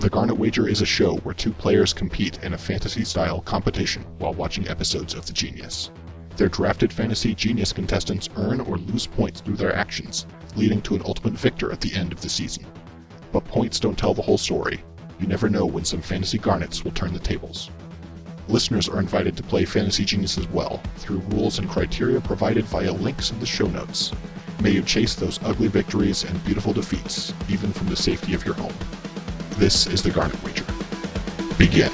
The Garnet Wager is a show where two players compete in a fantasy style competition while watching episodes of The Genius. Their drafted fantasy genius contestants earn or lose points through their actions, leading to an ultimate victor at the end of the season. But points don't tell the whole story. You never know when some fantasy garnets will turn the tables. Listeners are invited to play Fantasy Genius as well, through rules and criteria provided via links in the show notes. May you chase those ugly victories and beautiful defeats, even from the safety of your home. This is the Garnet Wager. Begin.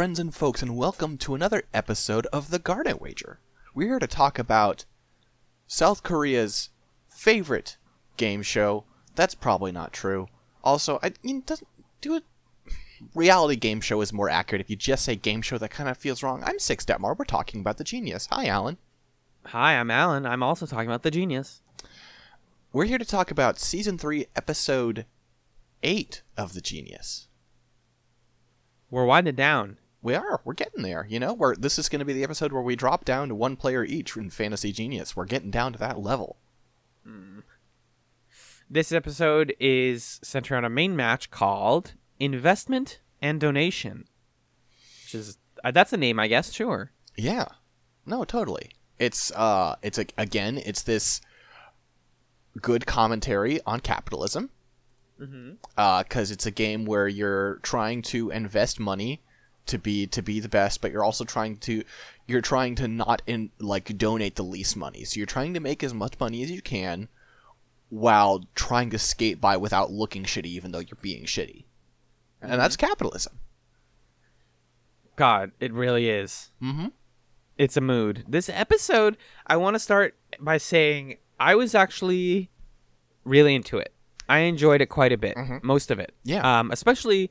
Friends and folks, and welcome to another episode of The Garnet Wager. We're here to talk about South Korea's favorite game show. That's probably not true. Also, I know, doesn't do it. Reality game show is more accurate. If you just say game show, that kind of feels wrong. I'm Six Dettmar. We're talking about the genius. Hi, Alan. Hi, I'm Alan. I'm also talking about the genius. We're here to talk about season three, episode eight of the genius. We're winding down. We are. We're getting there. You know, where this is going to be the episode where we drop down to one player each in Fantasy Genius. We're getting down to that level. This episode is centered on a main match called Investment and Donation, which is uh, that's a name, I guess. Sure. Yeah. No, totally. It's uh it's a, again, it's this good commentary on capitalism. Mm-hmm. Uh it's a game where you're trying to invest money to be to be the best, but you're also trying to you're trying to not in like donate the least money. So you're trying to make as much money as you can while trying to skate by without looking shitty even though you're being shitty. And that's capitalism. God, it really is. Mm-hmm. It's a mood. This episode, I want to start by saying I was actually really into it. I enjoyed it quite a bit, Mhm. most of it. Yeah. Um, especially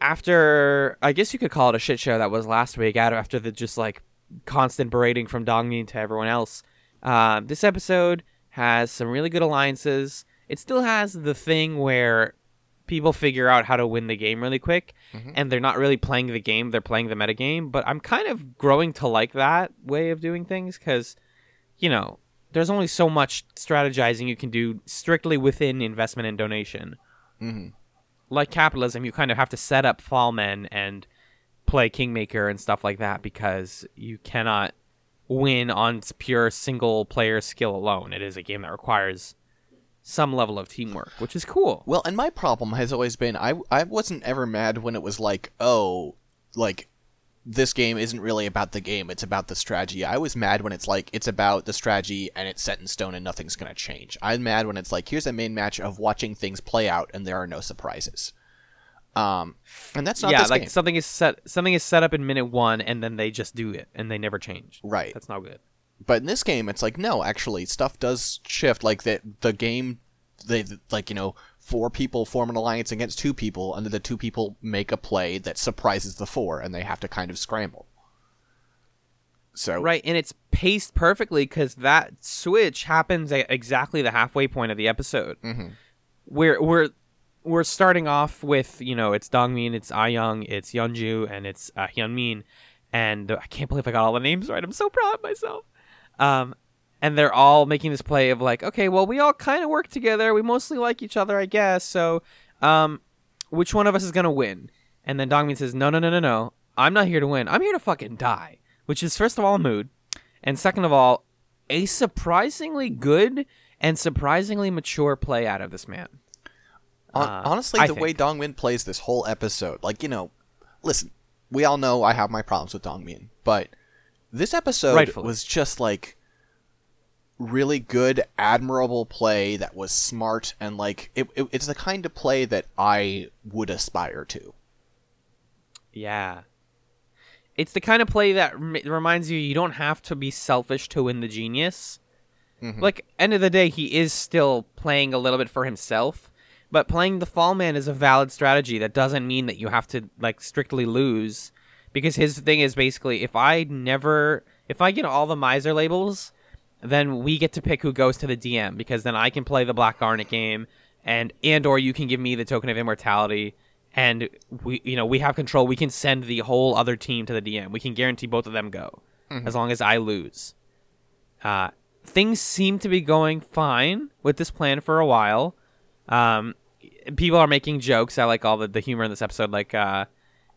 after, I guess you could call it a shit show that was last week. After the just like constant berating from Dongmin to everyone else. Um, this episode has some really good alliances. It still has the thing where people figure out how to win the game really quick, Mhm. and they're not really playing the game; they're playing the meta game. But I'm kind of growing to like that way of doing things because, you know, there's only so much strategizing you can do strictly within investment and donation. Mhm. Like capitalism, you kind of have to set up fall men and play kingmaker and stuff like that because you cannot win on pure single player skill alone. It is a game that requires some level of teamwork, which is cool. Well, and my problem has always been I I wasn't ever mad when it was like, oh, like this game isn't really about the game, it's about the strategy. I was mad when it's like it's about the strategy and it's set in stone and nothing's going to change. I'm mad when it's like here's a main match of watching things play out and there are no surprises. Um and that's not yeah, like game. something is set something is set up in minute 1 and then they just do it and they never change. Right. That's not good. But in this game, it's like no, actually, stuff does shift. Like the the game, they like you know four people form an alliance against two people, and then the two people make a play that surprises the four, and they have to kind of scramble. So Right, and it's paced perfectly because that switch happens at exactly the halfway point of the episode. Mhm. We're we're we're starting off with you know it's Dongmin, it's Ayoung, it's Yeonju, and it's uh, Hyunmin, and I can't believe I got all the names right. I'm so proud of myself. Um, and they're all making this play of like, okay, well, we all kind of work together. We mostly like each other, I guess. So, um, which one of us is gonna win? And then Dongmin says, no, no, no, no, no. I'm not here to win. I'm here to fucking die. Which is first of all a mood, and second of all, a surprisingly good and surprisingly mature play out of this man. uh, honestly, I the way. Dongmin plays this whole episode, like you know, listen, we all know I have my problems with Dongmin, but this episode Rightfully. was just like really good, admirable play that was smart and like it, it, it's the kind of play that I would aspire to. Yeah. It's the kind of play that rem- reminds you you don't have to be selfish to win the genius. Mhm. Like end of the day, he is still playing a little bit for himself, but playing the fall man is a valid strategy. That doesn't mean that you have to like strictly lose, because his thing is basically if I never, if I get all the miser labels, then we get to pick who goes to the DM because then I can play the Black Garnet game, and and or you can give me the token of immortality, and we you know we have control. We can send the whole other team to the DM. We can guarantee both of them go, as long as I lose. Uh, things seem to be going fine with this plan for a while. Um, people are making jokes. I like all the, the humor in this episode. Like uh,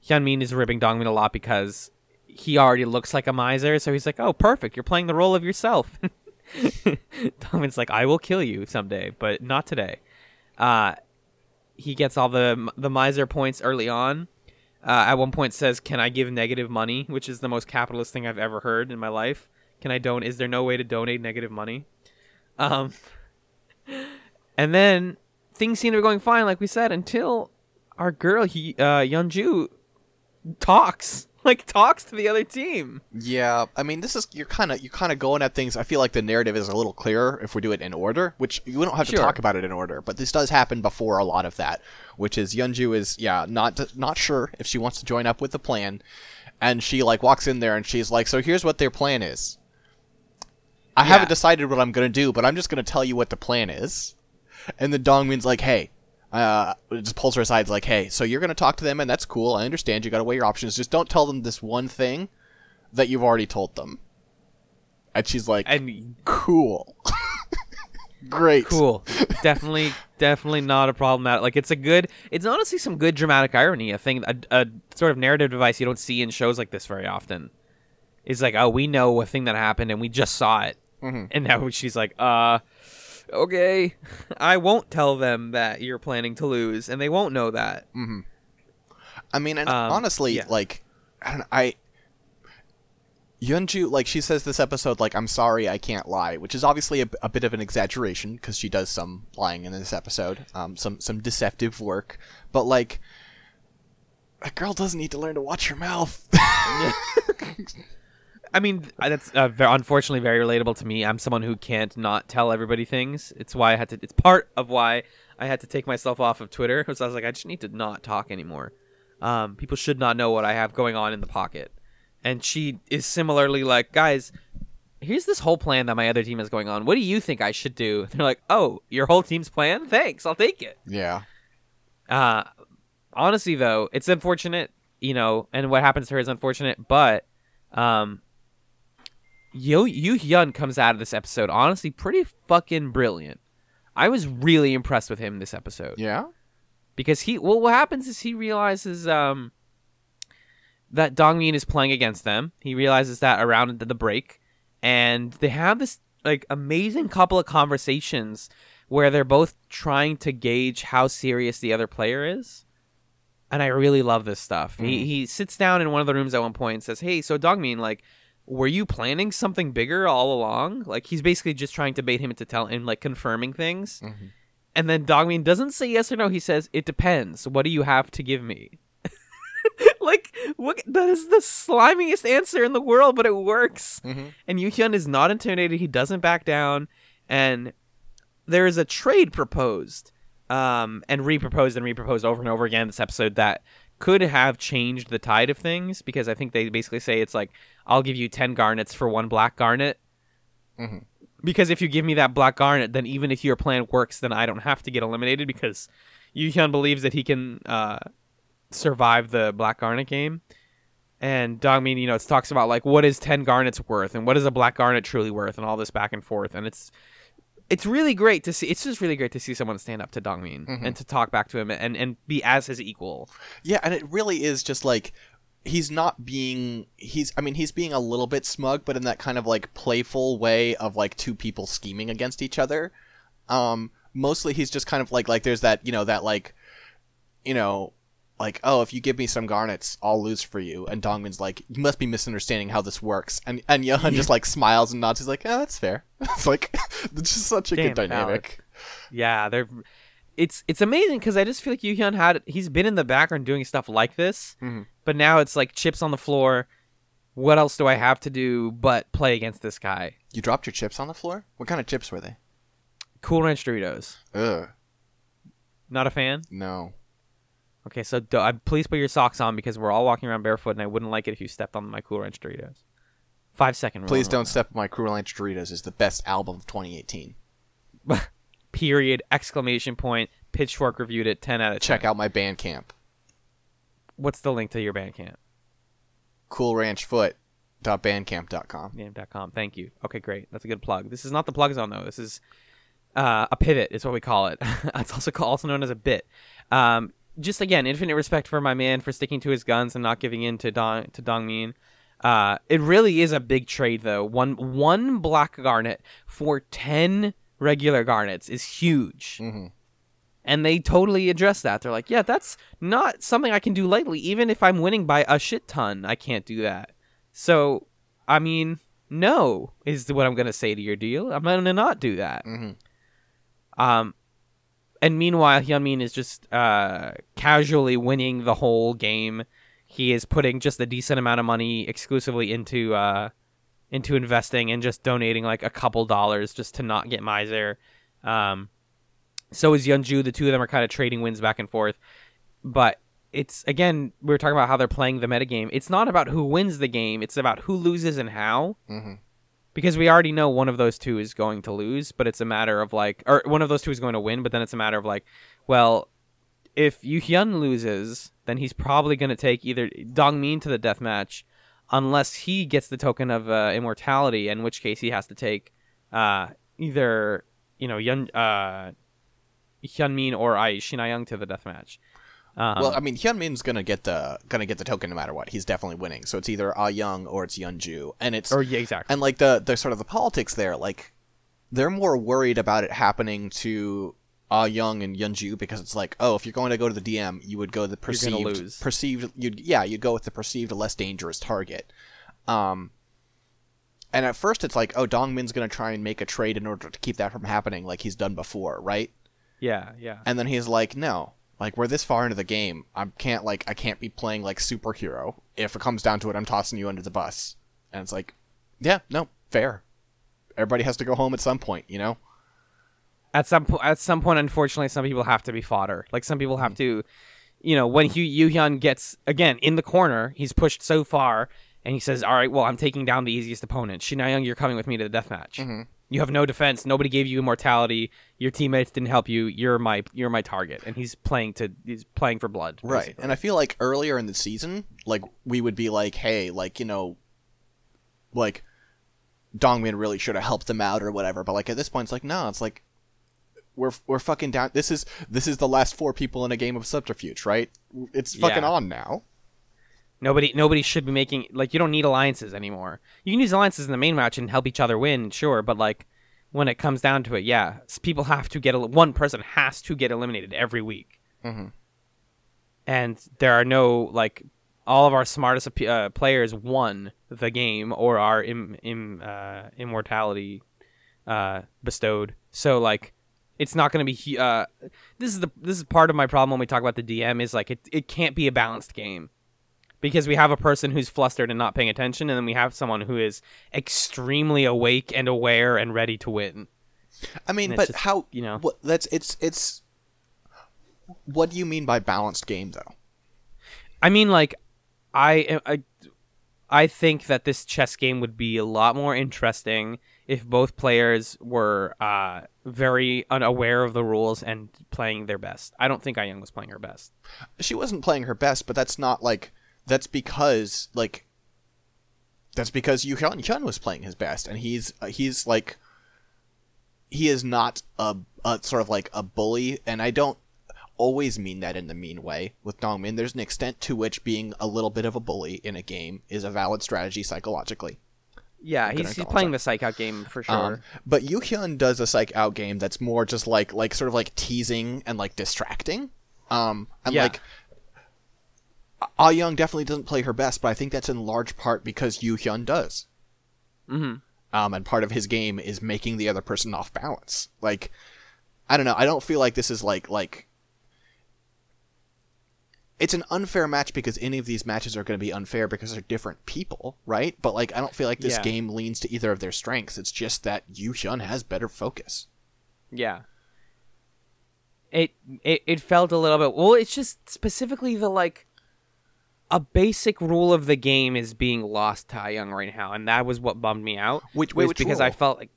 Hyunmin is ribbing Dongmin a lot because he already looks like a miser. So he's like, "Oh, perfect! You're playing the role of yourself." Dongmin's like, "I will kill you someday, but not today." Uh, he gets all the the miser points early on. Uh, at one point says, "Can I give negative money?" Which is the most capitalist thing I've ever heard in my life. Can I don't? Is there no way to donate negative money? Um, and then things seem to be going fine, like we said, until our girl he uh, Yeonju talks, like talks to the other team. Yeah, I mean, this is you're kind of you're kind of going at things. I feel like the narrative is a little clearer if we do it in order, which you don't have to talk about it in order. But this does happen before a lot of that, which is Yunju is yeah not not sure if she wants to join up with the plan, and she like walks in there and she's like, so here's what their plan is. I Yeah. haven't decided what I'm gonna do, but I'm just gonna tell you what the plan is. And then Dongmin's like, hey. Uh, just pulls her aside, like, "Hey, so you're gonna talk to them, and that's cool. I understand. You gotta weigh your options. Just don't tell them this one thing that you've already told them." And she's like, And "Cool, great, cool, definitely, definitely not a problem. That like it's a good, it's honestly some good dramatic irony. A thing, a, a sort of narrative device you don't see in shows like this very often. Is like, oh, we know a thing that happened and we just saw it, Mhm. and now she's like, uh. Okay, I won't tell them that you're planning to lose, and they won't know that. I mean, and Um, honestly, yeah. like, I don't I. Yunju, like, she says this episode, like, I'm sorry, I can't lie, which is obviously a, a bit of an exaggeration because she does some lying in this episode, um, some some deceptive work, but like, a girl doesn't need to learn to watch her mouth. I mean, that's uh, unfortunately very relatable to me. I'm someone who can't not tell everybody things. It's why I had to. It's part of why I had to take myself off of Twitter because I was like, I just need to not talk anymore. Um, people should not know what I have going on in the pocket. And she is similarly like, guys, here's this whole plan that my other team is going on. What do you think I should do? They're like, oh, your whole team's plan? Thanks, I'll take it. yeah. Uh, honestly, though, it's unfortunate, you know, and what happens to her is unfortunate, but um, Yo Yu Hyun comes out of this episode honestly pretty fucking brilliant. I was really impressed with him this episode Yeah? because he well what happens is he realizes um that Dongmin is playing against them. He realizes that around the, break and they have this like amazing couple of conversations where they're both trying to gauge how serious the other player is. And I really love this stuff. He he sits down in one of the rooms at one point and says, "Hey, so Dongmin, like were you planning something bigger all along?" Like he's basically just trying to bait him into telling, and like confirming things. Mhm. And then Dongmin doesn't say yes or no. He says, "It depends. What do you have to give me?" like, what? That is the slimiest answer in the world, but it works. Mhm. And Yuhyun is not intimidated. He doesn't back down, and there is a trade proposed, um, and reproposed and reproposed over and over again. This episode that could have changed the tide of things because I think they basically say it's like, "I'll give you ten garnets for one black garnet." Mhm. Because if you give me that black garnet, then even if your plan works, then I don't have to get eliminated because Yuhyun believes that he can uh, survive the black garnet game. And Dongmin, you know, it talks about like what is ten garnets worth and what is a black garnet truly worth and all this back and forth. And it's it's really great to see. It's just really great to see someone stand up to Dongmin Mhm. and to talk back to him and and be as his equal. Yeah, and it really is just like he's not being he's I mean he's being a little bit smug, but in that kind of like playful way of like two people scheming against each other. Um mostly he's just kind of like like there's that, you know, that like you know, like, "Oh, if you give me some garnets, I'll lose for you." And Dongmin's like, "You must be misunderstanding how this works." And and Yohan just like smiles and nods. He's like, "Oh, that's fair." it's like it's just such a Damn, good dynamic. Yeah, they're. It's it's amazing because I just feel like Yuhyun had he's been in the background doing stuff like this, Mhm. but now it's like chips on the floor. What else do I have to do but play against this guy? You dropped your chips on the floor. What kind of chips were they? Cool Ranch Doritos. Ugh, Not a fan. no. Okay, so do, uh, please put your socks on because we're all walking around barefoot, and I wouldn't like it if you stepped on my Cool Ranch Doritos. Five second rule. Please don't step on my Cool Ranch Doritos. Is the best album of 2018. Period! Exclamation point! Pitchfork reviewed it. Ten out of 10. Check out my Bandcamp. What's the link to your Bandcamp? CoolRanchFoot.bandcamp.com. Bandcamp.com. Thank you. Okay, great. That's a good plug. This is not the plug zone though. This is uh, a pivot. Is what we call it. it's also called, also known as a bit. Um, just again, infinite respect for my man for sticking to his guns and not giving in to Dong to Dongmin. Uh, it really is a big trade though. One one black garnet for ten regular garnets is huge. hmm And they totally address that. They're like, yeah, that's not something I can do lightly. Even if I'm winning by a shit ton, I can't do that. So, I mean, no, is what I'm going to say to your deal. I'm going to not do that. hmm Um, and meanwhile, Hyunmin is just uh, casually winning the whole game. He is putting just a decent amount of money exclusively into uh, into investing and just donating like a couple dollars just to not get miser. Um, so is Yeonju. The two of them are kind of trading wins back and forth. But it's again, we were talking about how they're playing the metagame. It's not about who wins the game. It's about who loses and how hmm because we already know one of those two is going to lose, but it's a matter of like, or one of those two is going to win, but then it's a matter of like, well, if Yu Hyun loses, then he's probably going to take either Dong Min to the death match, unless he gets the token of uh, immortality, in which case he has to take uh, either you know Yun uh, Hyunmin or Ai Shinayang to the death match. Um, well, I mean, Hyunmin's gonna get the gonna get the token no matter what. He's definitely winning. So it's either Ah Young or it's Yeonju, and it's or yeah, exactly. and like the the sort of the politics there, like they're more worried about it happening to Ah Young and Yeonju because it's like, oh, if you're going to go to the DM, you would go the perceived lose. perceived you'd yeah you'd go with the perceived less dangerous target. Um, and at first it's like, oh, Dongmin's gonna try and make a trade in order to keep that from happening, like he's done before, right? yeah, yeah. And then he's like, no, like we're this far into the game, I can't like I can't be playing like superhero. If it comes down to it, I'm tossing you under the bus. And it's like, yeah, no, fair. Everybody has to go home at some point, you know. at some po- at some point unfortunately some people have to be fodder like some people have to you know when Yu Yuhyun gets again in the corner he's pushed so far and he says all right well I'm taking down the easiest opponent Shinayang you're coming with me to the deathmatch Mhm. You have no defense nobody gave you immortality your teammates didn't help you you're my you're my target and he's playing to he's playing for blood Right. And I feel like earlier in the season, like we would be like, hey, like you know, like Dongmin really should have helped them out or whatever. But like at this point, it's like no, it's like we're we're fucking down. This is this is the last four people in a game of subterfuge, right? It's fucking Yeah. on now. Nobody, nobody should be making like you don't need alliances anymore. You can use alliances in the main match and help each other win, sure, but like when it comes down to it, yeah, people have to get one person has to get eliminated every week, Mhm. and there are no like all of our smartest uh, players won the game or are Im, Im, uh, immortality uh, bestowed. So like it's not going to be uh, this is the this is part of my problem when we talk about the DM is like it it can't be a balanced game because we have a person who's flustered and not paying attention and then we have someone who is extremely awake and aware and ready to win. I mean, but just, how you know. What, that's it's it's. What do you mean by balanced game, though? I mean like I I I think that this chess game would be a lot more interesting if both players were uh, very unaware of the rules and playing their best. I don't think Ayang was playing her best. She wasn't playing her best, but that's not like that's because like that's because Yu Hyun Hyun was playing his best, and he's uh, he's like he is not a, a sort of like a bully, and I don't always mean that in the mean way with Dongmin. There's an extent to which being a little bit of a bully in a game is a valid strategy psychologically. Yeah, he's, he's playing the psych out game for sure. Um, but Yu Hyun does a psych out game that's more just like like sort of like teasing and like distracting. Um, and Yeah. like Ah Young definitely doesn't play her best, but I think that's in large part because Yu Hyun does. hmm Um, and part of his game is making the other person off balance. Like, I don't know. I don't feel like this is like like. It's an unfair match because any of these matches are going to be unfair because they're different people, right? But like, I don't feel like this Yeah. game leans to either of their strengths. It's just that Yu Hyun has better focus. Yeah. It, it it felt a little bit well. It's just specifically the like. A basic rule of the game is being lost to Young right now, and that was what bummed me out. Which was which because I felt like,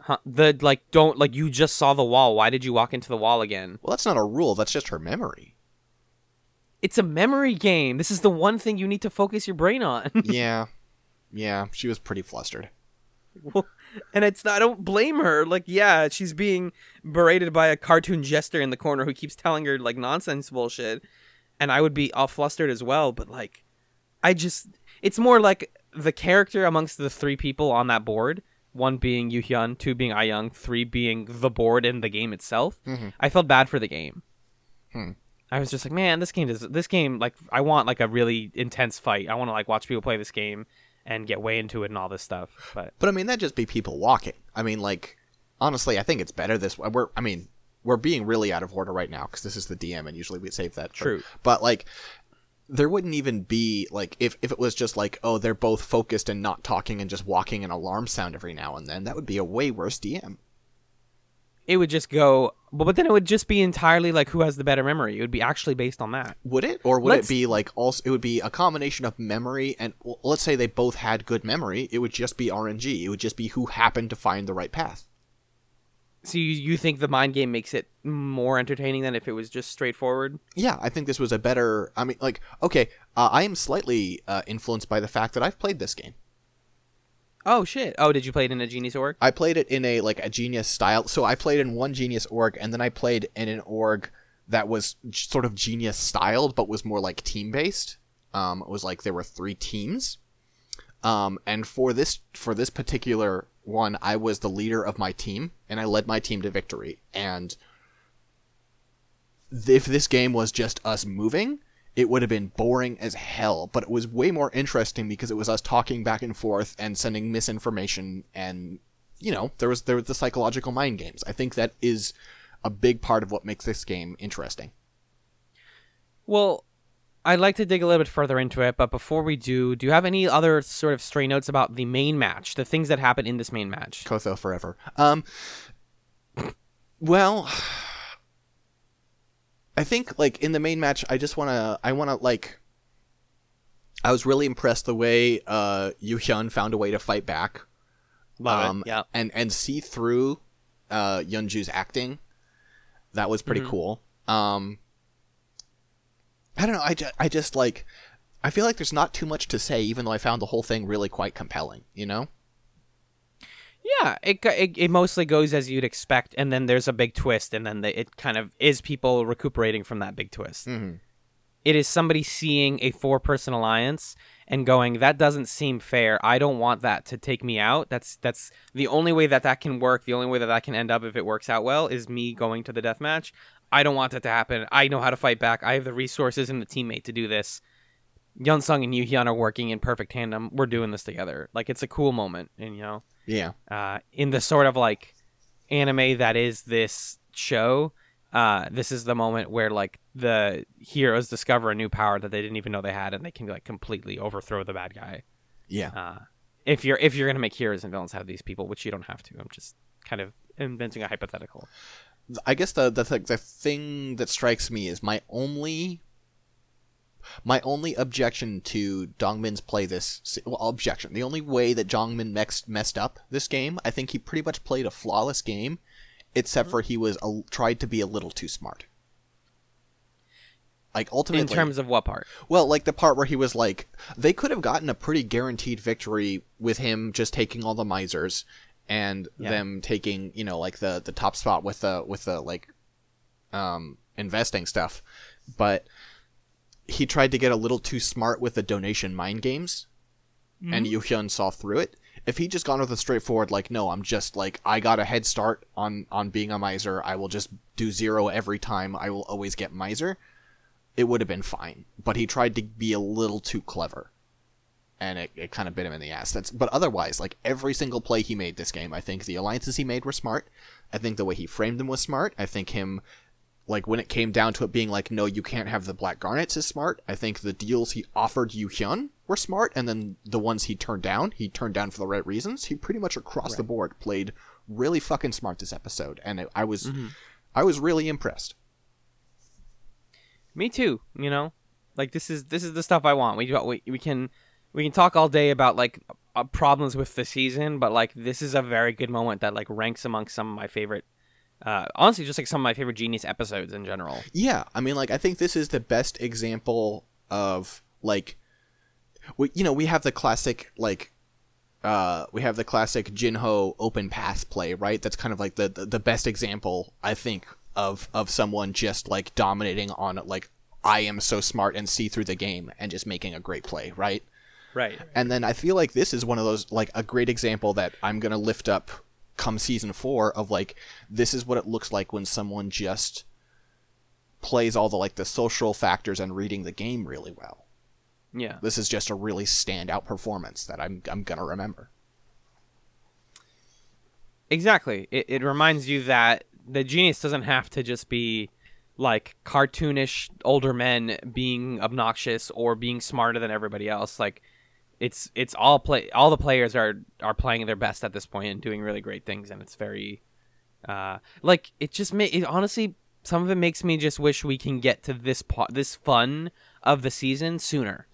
huh, the like don't like you just saw the wall. Why did you walk into the wall again? Well, that's not a rule. That's just her memory. It's a memory game. This is the one thing you need to focus your brain on. yeah, yeah. She was pretty flustered. and it's I don't blame her. Like, yeah, she's being berated by a cartoon jester in the corner who keeps telling her like nonsense bullshit, and I would be all flustered as well. But like, I just it's more like the character amongst the three people on that board. One being Yu Hyun, two being Ah Young, three being the board and the game itself. Mhm. I felt bad for the game. Hmm. I was just like, man, this game does this game like I want like a really intense fight. I want to like watch people play this game and get way into it and all this stuff. But But I mean, that'd just be people walking. I mean, like, honestly, I think it's better this way. We're, I mean, we're being really out of order right now because this is the DM, and usually we save that. for- True. but like, there wouldn't even be like if if it was just like, oh, they're both focused and not talking and just walking an alarm sound every now and then. That would be a way worse DM. it would just go but, but then it would just be entirely like who has the better memory it would be actually based on that Would it, or would Let's- it be like also? It would be a combination of memory and well, let's say they both had good memory. It would just be RNG. It would just be who happened to find the right path. So you, you think the mind game makes it more entertaining than if it was just straightforward yeah, I think this was a better. I mean, like, okay, uh, I am slightly uh, influenced by the fact that I've played this game. oh shit oh did you play it in a genius org I played it in a like a genius style. So I played in one genius org, and then I played in an org that was sort of genius styled, but was more like team based. Um, it was like there were three teams. Um, and for this for this particular one, I was the leader of my team, and I led my team to victory. And if this game was just us moving, it would have been boring as hell. But it was way more interesting because it was us talking back and forth and sending misinformation, and you know there was there was the psychological mind games. I think that is a big part of what makes this game interesting. well i'd like to dig a little bit further into it but before we do do you have any other sort of stray notes about the main match the things that happen in this main match Kotho forever. Um, well, I think like in the main match, I just wanna, I wanna like, I was really impressed the way uh Yu Hyun found a way to fight back, Love um, it yeah and and see through uh Yeonju's acting. That was pretty Mhm. cool. Um, I don't know. I just, I just like. I feel like there's not too much to say, even though I found the whole thing really quite compelling. You know? Yeah, it, it it mostly goes as you'd expect, and then there's a big twist, and then the, it kind of is people recuperating from that big twist. Mm-hmm. It is somebody seeing a four person alliance and going, "That doesn't seem fair. I don't want that to take me out. That's that's the only way that that can work. The only way that that can end up if it works out well is me going to the death match. I don't want that to happen. I know how to fight back. I have the resources and the teammate to do this." Yun Sung and Yu Hyun are working in perfect tandem. We're doing this together. Like it's a cool moment, and you know Yeah. uh, in the sort of like anime that is this show, uh, this is the moment where like the heroes discover a new power that they didn't even know they had, and they can like completely overthrow the bad guy. Yeah. Uh, if you're if you're gonna make heroes and villains have these people, which you don't have to, I'm just kind of inventing a hypothetical. I guess the the th- the thing that strikes me is my only my only objection to Dongmin's play this well objection. The only way that Dongmin mexed, messed up this game I think he pretty much played a flawless game except mm-hmm. for he was a, tried to be a little too smart. Like ultimately In terms of what part? well, like the part where he was like, they could have gotten a pretty guaranteed victory with him just taking all the misers and Yeah. them taking, you know, like the the top spot with the with the like um investing stuff. But he tried to get a little too smart with the donation mind games and Yu Hyun saw through it. If he just gone with a straightforward like, no, I'm just like I got a head start on on being a miser. I will just do zero every time. I will always get miser. it would have been fine. But he tried to be a little too clever. And it, it kind of bit him in the ass. That's but otherwise, like every single play he made this game, I think the alliances he made were smart. I think the way he framed them was smart. I think him like when it came down to it being like, no, you can't have the Black Garnets is smart. I think the deals he offered Yu Hyun were smart, and then the ones he turned down, he turned down for the right reasons. He pretty much across the board played really fucking smart this episode, and I was, Mm-hmm. I was really impressed. Me too. You know, like this is this is the stuff I want. We we, we can we can talk all day about like uh, problems with the season, but like this is a very good moment that like ranks among some of my favorite. Uh, honestly, just like some of my favorite Genius episodes in general. Yeah, I mean, like I think this is the best example of like, we, you know, we have the classic like, uh, we have the classic Jinho open path play, right? That's kind of like the, the the best example I think of of someone just like dominating on like I am so smart and see through the game and just making a great play, right? Right. And then I feel like this is one of those like a great example that I'm gonna lift up come season four of like this is what it looks like when someone just plays all the like the social factors and reading the game really well. Yeah. This is just a really standout performance that I'm I'm gonna remember. Exactly. It, it reminds you that the genius doesn't have to just be like cartoonish older men being obnoxious or being smarter than everybody else. Like it's it's all play all the players are are playing their best at this point and doing really great things and it's very uh like it just ma- it honestly some of it makes me just wish we can get to this part this fun of the season sooner.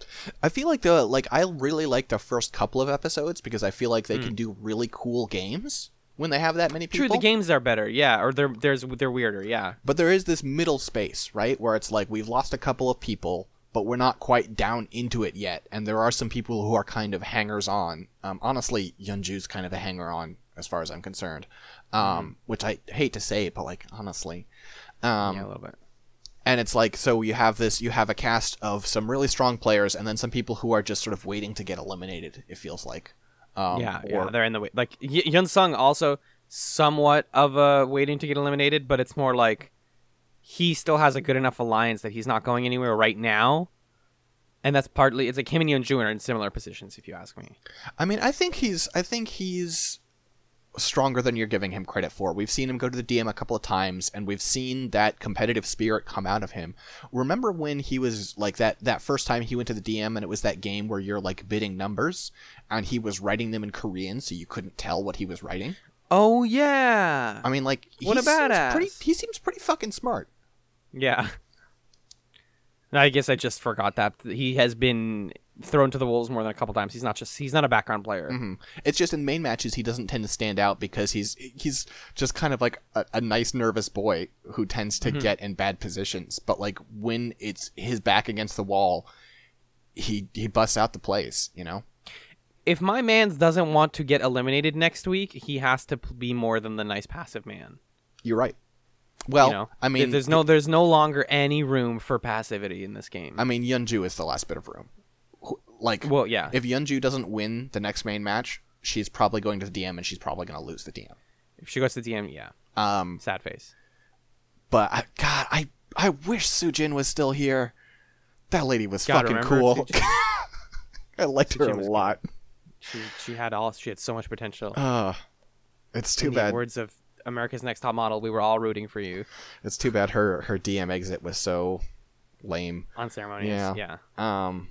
I feel like the like I really like the first couple of episodes because I feel like they can do really cool games when they have that many people. True, the games are better, yeah, or they're there's they're weirder, yeah. But there is this middle space, right, where it's like we've lost a couple of people, but we're not quite down into it yet, and there are some people who are kind of hangers on. Um, honestly, Yunju's kind of a hanger on as far as I'm concerned, um, which I hate to say, but like honestly, um, yeah, a little bit. and it's like so you have this, you have a cast of some really strong players, and then some people who are just sort of waiting to get eliminated. It feels like, um, yeah, or- yeah, they're in the way. Like y- Yun Sung also somewhat of a waiting to get eliminated, but it's more like he still has a good enough alliance that he's not going anywhere right now. And that's partly it's like him and Yun Ju are in similar positions, if you ask me. I mean, I think he's I think he's stronger than you're giving him credit for. We've seen him go to the DM a couple of times and we've seen that competitive spirit come out of him. Remember when he was like that that first time he went to the DM and it was that game where you're like bidding numbers and he was writing them in Korean so you couldn't tell what he was writing? Oh yeah, I mean, like What a badass. Pretty, he seems pretty fucking smart. Yeah. I guess I just forgot that he has been thrown to the wolves more than a couple times. He's not just he's not a background player. hmm It's just in main matches he doesn't tend to stand out because he's he's just kind of like a, a nice nervous boy who tends to get in bad positions. But like when it's his back against the wall, he he busts out the plays. You know. If my man doesn't want to get eliminated next week, he has to be more than the nice passive man. You're right. Well, you know, I mean, there's no there's no longer any room for passivity in this game. I mean, Yunju is the last bit of room. Like, well, yeah, if Yunju doesn't win the next main match, she's probably going to the DM and she's probably going to lose the DM. if she goes to the DM, yeah, Um, sad face. but I, God, I I wish Sujin was still here. That lady was God, fucking cool. I liked her a lot. She she had all she had so much potential. Uh, it's too In the bad. words of America's Next Top Model, we were all rooting for you. It's too bad her her DM exit was so lame. Unceremonious. Yeah. Yeah, Um,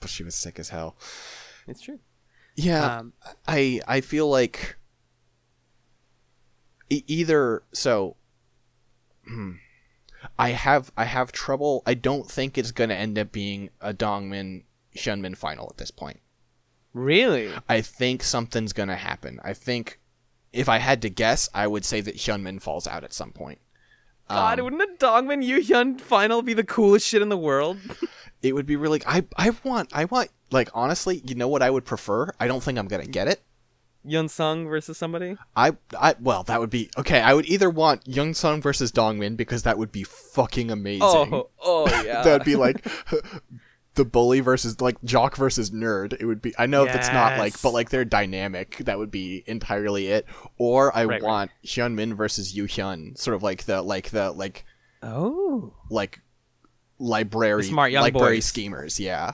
but she was sick as hell. it's true. Yeah, Um, I I feel like e- either so. hmm, I have I have trouble. I don't think it's gonna end up being a Dongmin Hyunmin final at this point. really? I think something's gonna happen. I think if I had to guess, I would say that Hyunmin falls out at some point. God, Um, wouldn't a Dongmin Yu Hyun final be the coolest shit in the world? it would be really. I I want I want like honestly, you know what I would prefer? I don't think I'm gonna get it. Yun Sung versus somebody? I I well that would be okay. I would either want Young Sung versus Dongmin because that would be fucking amazing. Oh, oh yeah. That'd be like the bully versus like jock versus nerd. It would be. I know that's not like, but like they're dynamic. That would be entirely it. Or I Right, right. want Hyunmin versus Yu Hyun, sort of like the like the like oh. like library The smart young library boys. schemers. Yeah.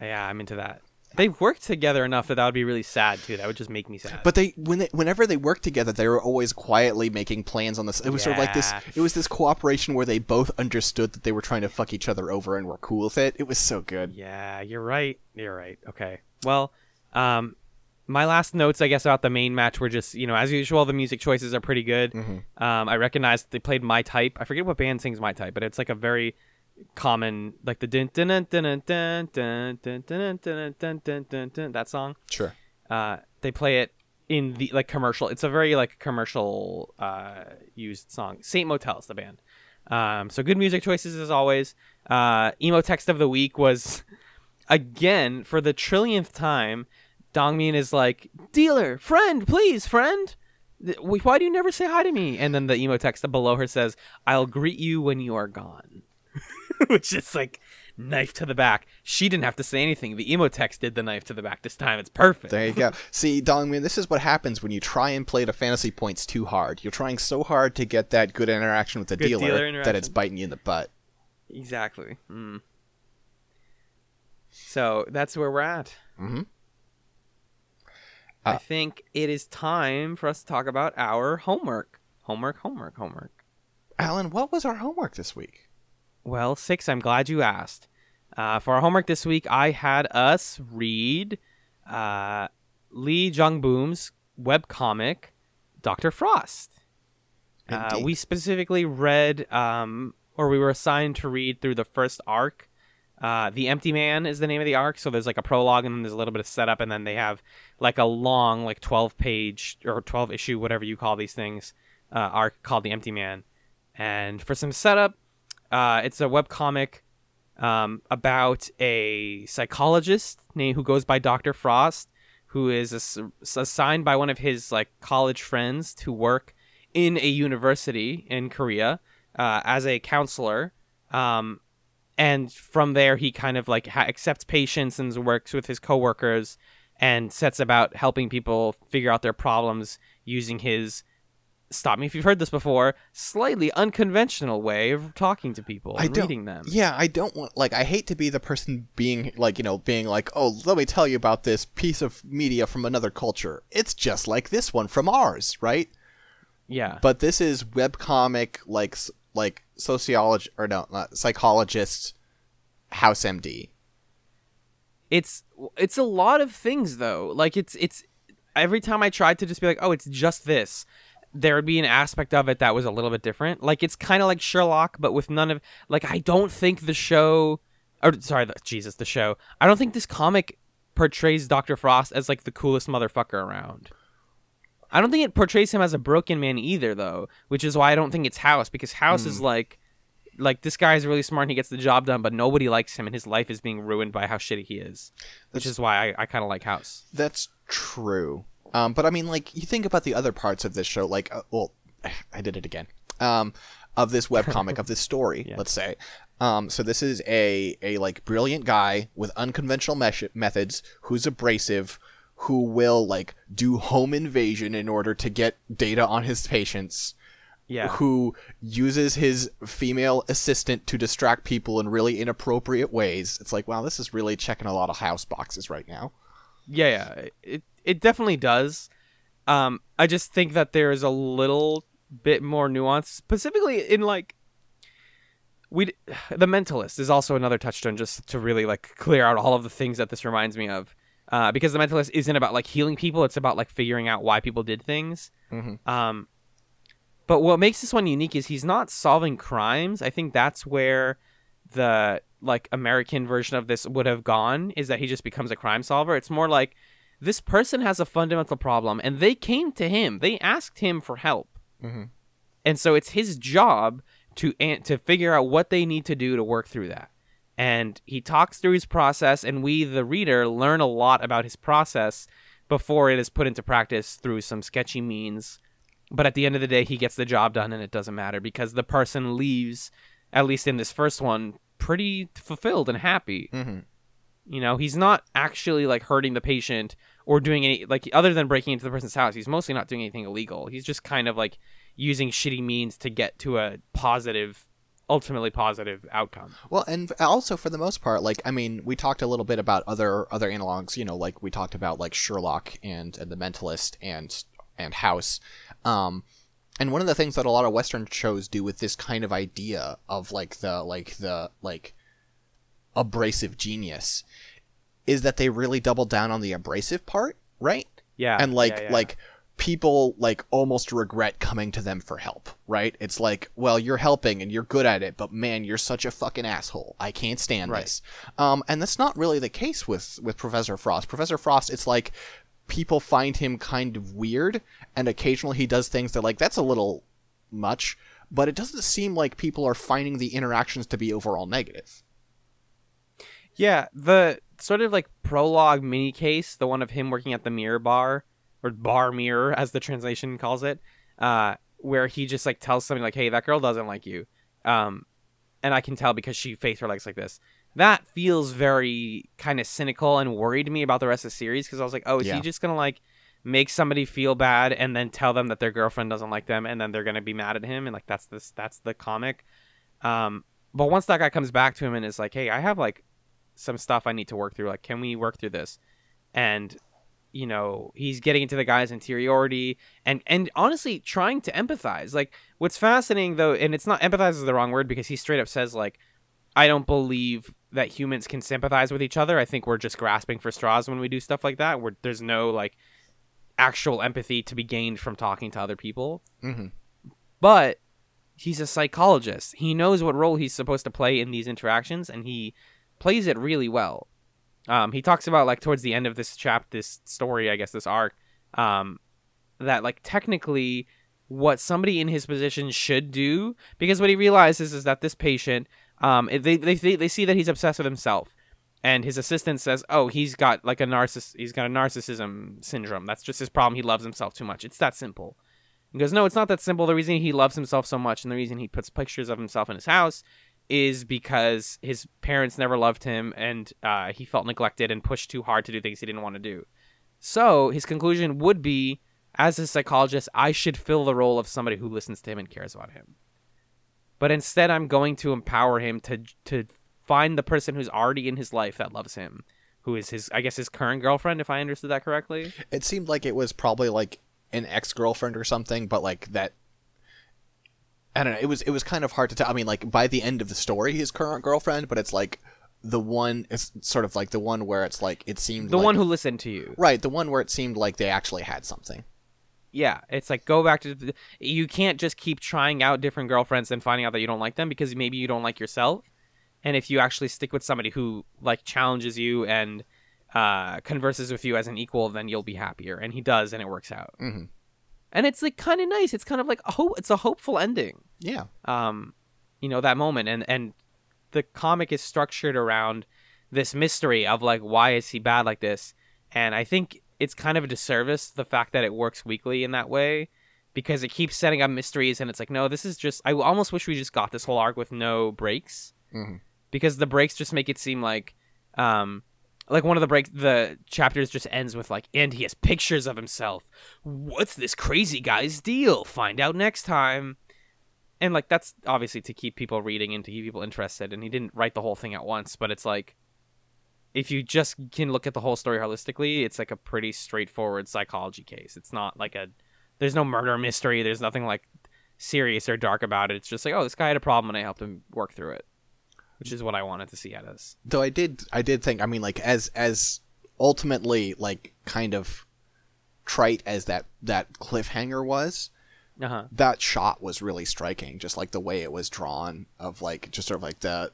Yeah, I'm into that. They've worked together enough that that would be really sad too. That would just make me sad. But they when they, whenever they worked together, they were always quietly making plans on this. It was sort of like this. Yeah. It was this cooperation where they both understood that they were trying to fuck each other over and were cool with it. It was so good. Yeah, you're right. You're right. Okay. Well, um, my last notes, I guess, about the main match were just, you know, as usual, the music choices are pretty good. Mhm. Um, I recognize they played My Type. I forget what band sings My Type, but it's like a very common, like the dun dun dun dun dun dun dun dun dun dun dun dun dun dun that song. Sure. Uh, they play it in the like commercial. It's a very like commercial uh used song. Saint Motel's the band. Um, so good music choices as always. Uh, emo text of the week was again for the trillionth time. Dongmin is like dealer, friend, please, friend. Why do you never say hi to me? And then the emo text below her says, "I'll greet you when you are gone," which is like knife to the back. She didn't have to say anything. The emo text did the knife to the back this time. It's perfect. There you go. See, Dongmin, this is what happens when you try and play the fantasy points too hard. You're trying so hard to get that good interaction with the Good dealer, dealer that it's biting you in the butt. Exactly. Mm. So that's where we're at. hmm I Uh, think it is time for us to talk about our homework. Homework, homework, homework. Alan, what was our homework this week? Well, six, I'm glad you asked. Uh, for our homework this week, I had us read uh, Lee Jong Beom's webcomic, Dr. Frost. Uh, we specifically read, um, or we were assigned to read through the first arc. Uh, the Empty Man is the name of the arc. So there's like a prologue, and then there's a little bit of setup, and then they have like a long, like 12 page or 12 issue, whatever you call these things, uh, arc called The Empty Man. And for some setup, uh, it's a webcomic um, about a psychologist named who goes by Dr. Frost, who is ass- assigned by one of his like college friends to work in a university in Korea uh, as a counselor. Um, and from there, he kind of like ha- accepts patients and works with his coworkers and sets about helping people figure out their problems using his stop me if you've heard this before slightly unconventional way of talking to people I reading them Yeah, I don't want like I hate to be the person being like, you know, being like, "Oh, let me tell you about this piece of media from another culture. It's just like this one from ours, right?" yeah But this is webcomic like like sociologist or no, not psychologist House MD. it's it's a lot of things though like it's it's every time i tried to just be like oh it's just this there would be an aspect of it that was a little bit different like it's kind of like sherlock but with none of like i don't think the show or sorry the, jesus the show i don't think this comic portrays dr frost as like the coolest motherfucker around i don't think it portrays him as a broken man either though which is why i don't think it's house because house is hmm. like like this guy is really smart and he gets the job done but nobody likes him and his life is being ruined by how shitty he is which is why I, I kind of like House. That's true. Um, but I mean, like, you think about the other parts of this show, like, uh, well, I did it again. Um, of this webcomic, of this story, Yeah. let's say. Um, so this is a a like brilliant guy with unconventional mesh- methods who's abrasive, who will like do home invasion in order to get data on his patients. Yeah, Who uses his female assistant to distract people in really inappropriate ways. It's like, wow, this is really checking a lot of house boxes right now. yeah, yeah. It it definitely does. Um, I just think that there is a little bit more nuance, specifically in like we. The Mentalist is also another touchstone, just to really like clear out all of the things that this reminds me of. Uh, because the Mentalist isn't about like healing people; it's about like figuring out why people did things. Mhm. Um, but what makes this one unique is he's not solving crimes. I think that's where the like American version of this would have gone is that he just becomes a crime solver. It's more like this person has a fundamental problem and they came to him. They asked him for help. Mhm. And so it's his job to to figure out what they need to do to work through that. And he talks through his process and we the reader learn a lot about his process before it is put into practice through some sketchy means. But at the end of the day he gets the job done and it doesn't matter because the person leaves at least in this first one pretty fulfilled and happy. Mm-hmm. You know, he's not actually like hurting the patient or doing any like other than breaking into the person's house. He's mostly not doing anything illegal. He's just kind of like using shitty means to get to a positive ultimately positive outcome. Well, and also for the most part, like I mean, we talked a little bit about other other analogs. You know, like we talked about like Sherlock and, and The Mentalist and and House. Um, and one of the things that a lot of Western shows do with this kind of idea of like the like the like abrasive genius is that they really double down on the abrasive part, right? Yeah. and like yeah, yeah. like people like almost regret coming to them for help right it's like well you're helping and you're good at it but man you're such a fucking asshole i can't stand Right. this um and that's not really the case with with professor frost professor frost it's like people find him kind of weird and occasionally he does things that like that's a little much but it doesn't seem like people are finding the interactions to be overall negative Yeah, the sort of like prologue mini case, the one of him working at the mirror bar or bar mirror as the translation calls it, uh, where he just like tells somebody like, "Hey, that girl doesn't like you," um, and I can tell because she faced her legs like this. That feels very kind of cynical and worried me about the rest of the series because I was like, "Oh, is Yeah. he just gonna like make somebody feel bad and then tell them that their girlfriend doesn't like them and then they're gonna be mad at him and like that's this that's the comic." Um, but once that guy comes back to him and is like, "Hey, I have like some stuff I need to work through. Like, can we work through this? And you know, he's getting into the guy's interiority and and honestly trying to empathize. Like, what's fascinating though, and it's not empathize is the wrong word because he straight up says like, I don't believe that humans can sympathize with each other. I think we're just grasping for straws when we do stuff like that. Where there's no like actual empathy to be gained from talking to other people mm-hmm. but he's a psychologist. He knows what role he's supposed to play in these interactions, and he plays it really well. Um, he talks about like towards the end of this chap, this story, I guess, this arc, um, that like technically what somebody in his position should do, because what he realizes is that this patient, um, they they they, they see that he's obsessed with himself. And his assistant says, "Oh, he's got like a narciss, he's got a narcissism syndrome. That's just his problem. He loves himself too much. It's that simple." He goes, No, it's not that simple. The reason he loves himself so much and the reason he puts pictures of himself in his house is because his parents never loved him and uh, he felt neglected and pushed too hard to do things he didn't want to do. So his conclusion would be as a psychologist, I should fill the role of somebody who listens to him and cares about him. But instead, I'm going to empower him to to find the person who's already in his life that loves him, who is his, I guess, his current girlfriend, if I understood that correctly. it seemed like it was probably like an ex-girlfriend or something but like that i don't know it was it was kind of hard to tell i mean like by the end of the story his current girlfriend but it's like the one it's sort of like the one where it's like it seemed The like- one who listened to you. right the one where it seemed like they actually had something Yeah, it's like go back to the, you can't just keep trying out different girlfriends and finding out that you don't like them because maybe you don't like yourself. And if you actually stick with somebody who like challenges you and uh, converses with you as an equal, then you'll be happier. And he does, and it works out. mm-hmm. And it's like kind of nice. It's kind of like a hope. It's a hopeful ending. yeah Um, you know that moment, and and the comic is structured around this mystery of like why is he bad like this, and I think it's kind of a disservice the fact that it works weekly in that way because it keeps setting up mysteries and it's like no this is just i almost wish we just got this whole arc with no breaks Mhm. because the breaks just make it seem like um like one of the break the chapters just ends with like and he has pictures of himself. What's this crazy guy's deal? Find out next time. And like that's obviously to keep people reading and to keep people interested and he didn't write the whole thing at once but it's like if you just can look at the whole story holistically it's like a pretty straightforward psychology case. It's not like a there's no murder mystery. There's nothing like serious or dark about it. It's just like oh this guy had a problem and i helped him work through it which is what i wanted to see out of this though i did i did think i mean like as as ultimately like kind of trite as that that cliffhanger was uh-huh that shot was really striking just like the way it was drawn of like just sort of like the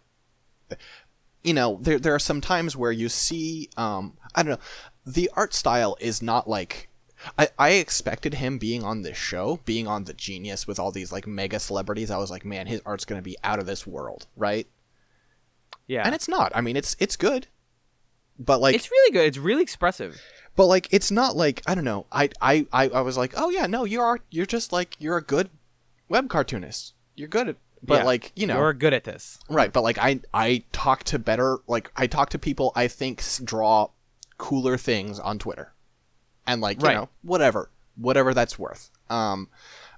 you know there there are some times where you see um i don't know the art style is not like I, I expected him being on this show, being on the Genius with all these like mega celebrities. I was like, man, his art's gonna be out of this world, right? Yeah And it's not. I mean, it's it's good, but like it's really good it's really expressive but like it's not like I don't know. I I I, I was like, oh yeah, no, you are you're just like you're a good web cartoonist. You're good at, but Yeah. like you know, you're good at this right? But like I I talk to better like I talk to people I think draw cooler things on Twitter, and like you Right. know whatever whatever that's worth. Um,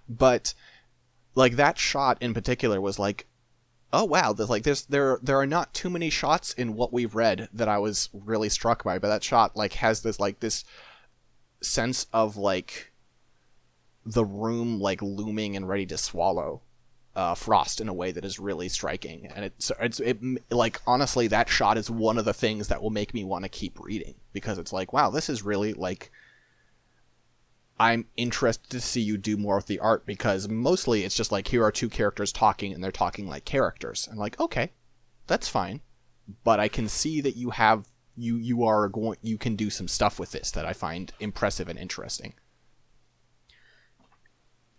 but like that shot in particular was like oh wow, there's like there's there there are not too many shots in what we've read that I was really struck by, but that shot like has this like this sense of like the room like looming and ready to swallow uh, Frost in a way that is really striking, and it's it's it, like honestly that shot is one of the things that will make me want to keep reading because it's like wow this is really like I'm interested to see you do more with the art because mostly it's just like here are two characters talking and they're talking like characters. and like, okay, that's fine. But I can see that you have you you are going you can do some stuff with this that I find impressive and interesting.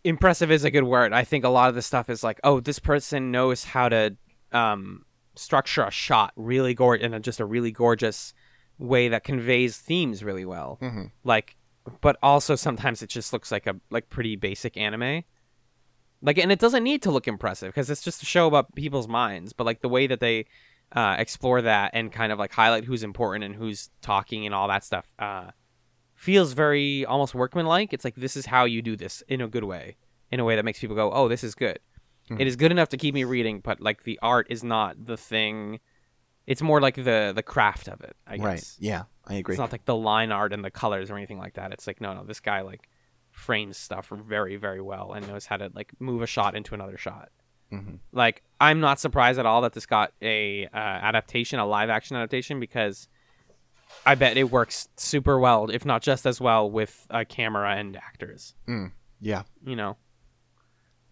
Impressive is a good word. I think a lot of the stuff is like, oh, this person knows how to um, structure a shot really gorgeous in a, just a really gorgeous way that conveys themes really well. Mm-hmm. Like but also sometimes it just looks like a like pretty basic anime. Like, and it doesn't need to look impressive because it's just a show about people's minds. But like the way that they uh, explore that and kind of like highlight who's important and who's talking and all that stuff uh, feels very almost workmanlike. It's like this is how you do this in a good way, in a way that makes people go, "Oh, this is good." Mhm. It is good enough to keep me reading, but like the art is not the thing. It's more like the the craft of it. I guess. Right. Yeah, I agree. It's not like the line art and the colors or anything like that. It's like no, no, this guy like frames stuff very, very well and knows how to like move a shot into another shot. Mhm. Like I'm not surprised at all that this got a uh, adaptation, a live action adaptation, because I bet it works super well, if not just as well, with a camera and actors. Yeah. You know,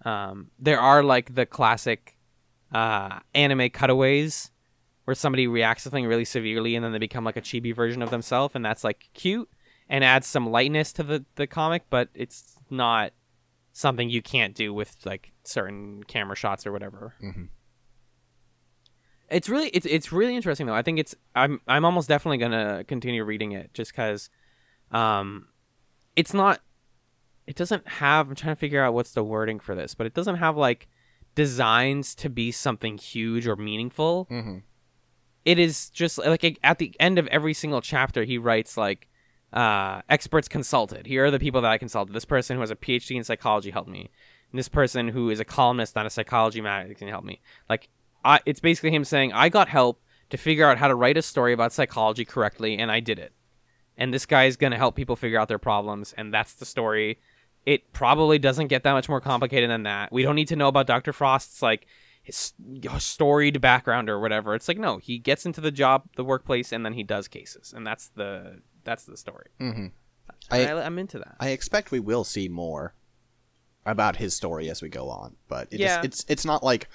um, there are like the classic uh, anime cutaways where somebody reacts to something really severely and then they become like a chibi version of themselves, and that's like cute and adds some lightness to the the comic, but it's not something you can't do with like certain camera shots or whatever. Mhm. It's really it's it's really interesting though. I think it's I'm I'm almost definitely gonna continue reading it just because, um, it's not. It doesn't have. I'm trying to figure out what's the wording for this, but it doesn't have like designs to be something huge or meaningful Mm-hmm. It is just like at the end of every single chapter he writes like uh, experts consulted. Here are the people that i consulted. This person who has a phd in psychology helped me. And this person who is a columnist on a psychology magazine helped me. Like I, it's basically him saying i got help to figure out how to write a story about psychology correctly and i did it. And this guy is going to help people figure out their problems and that's the story. It probably doesn't get that much more complicated than that. We don't need to know about dr frost's like his storied background or whatever. It's like no, he gets into the job, the workplace, and then he does cases, and that's the that's the story. Mm-hmm. I, I- I'm into that. I expect we will see more about his story as we go on, but it Yeah. is, it's it's not like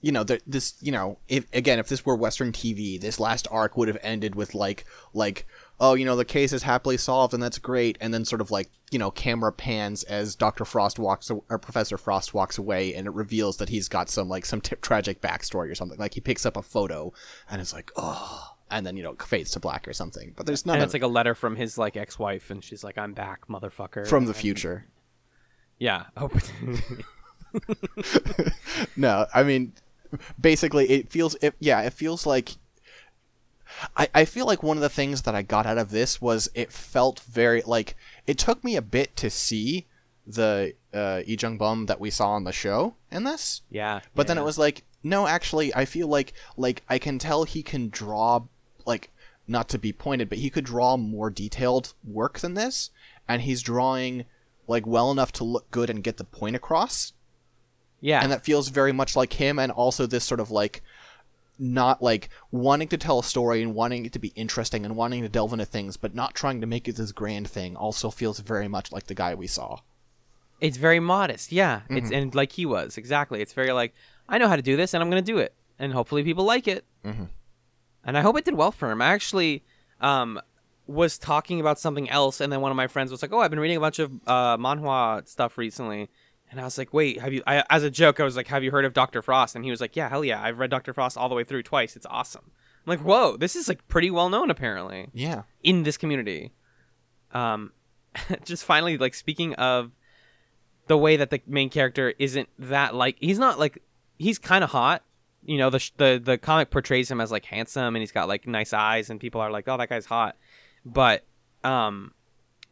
you know the, this you know if again if this were Western TV, this last arc would have ended with like like oh you know the case is happily solved and that's great, and then sort of like you know camera pans as Doctor Frost walks or Professor Frost walks away, and it reveals that he's got some like some t- tragic backstory or something. Like he picks up a photo and it's like oh. And then you know fades to black or something, but there's none and it's like a letter from his like ex-wife, and she's like, "I'm back, motherfucker." from the And- future. Yeah. Oh, no, I mean, basically, it feels. It, yeah, it feels like. I, I feel like one of the things that I got out of this was it felt very like it took me a bit to see the uh, Lee Jong Beom that we saw on the show in this, yeah. but then it was like no, actually, I feel like like I can tell he can draw like not to be pointed, but he could draw more detailed work than this, and he's drawing like well enough to look good and get the point across yeah. and that feels very much like him and also this sort of like not like wanting to tell a story and wanting it to be interesting and wanting to delve into things but not trying to make it this grand thing also feels very much like the guy we saw It's very modest, yeah. It's Mm-hmm. and like he was exactly. It's very like I know how to do this, and I'm gonna do it, and hopefully people like it. Mhm. And I hope it did well for him. I actually um, was talking about something else, and then one of my friends was like, "Oh, I've been reading a bunch of uh, manhwa stuff recently." And I was like, "Wait, have you?" I, as a joke, I was like, "Have you heard of Doctor Frost?" And he was like, "Yeah, hell yeah, I've read Doctor Frost all the way through twice. It's awesome." I'm like, "Whoa, this is like pretty well known apparently." yeah in this community. Um, just finally, like speaking of the way that the main character isn't that like he's not like he's kind of hot. You know, the sh- the the comic portrays him as like handsome and he's got like nice eyes and people are like, "Oh, that guy's hot." But um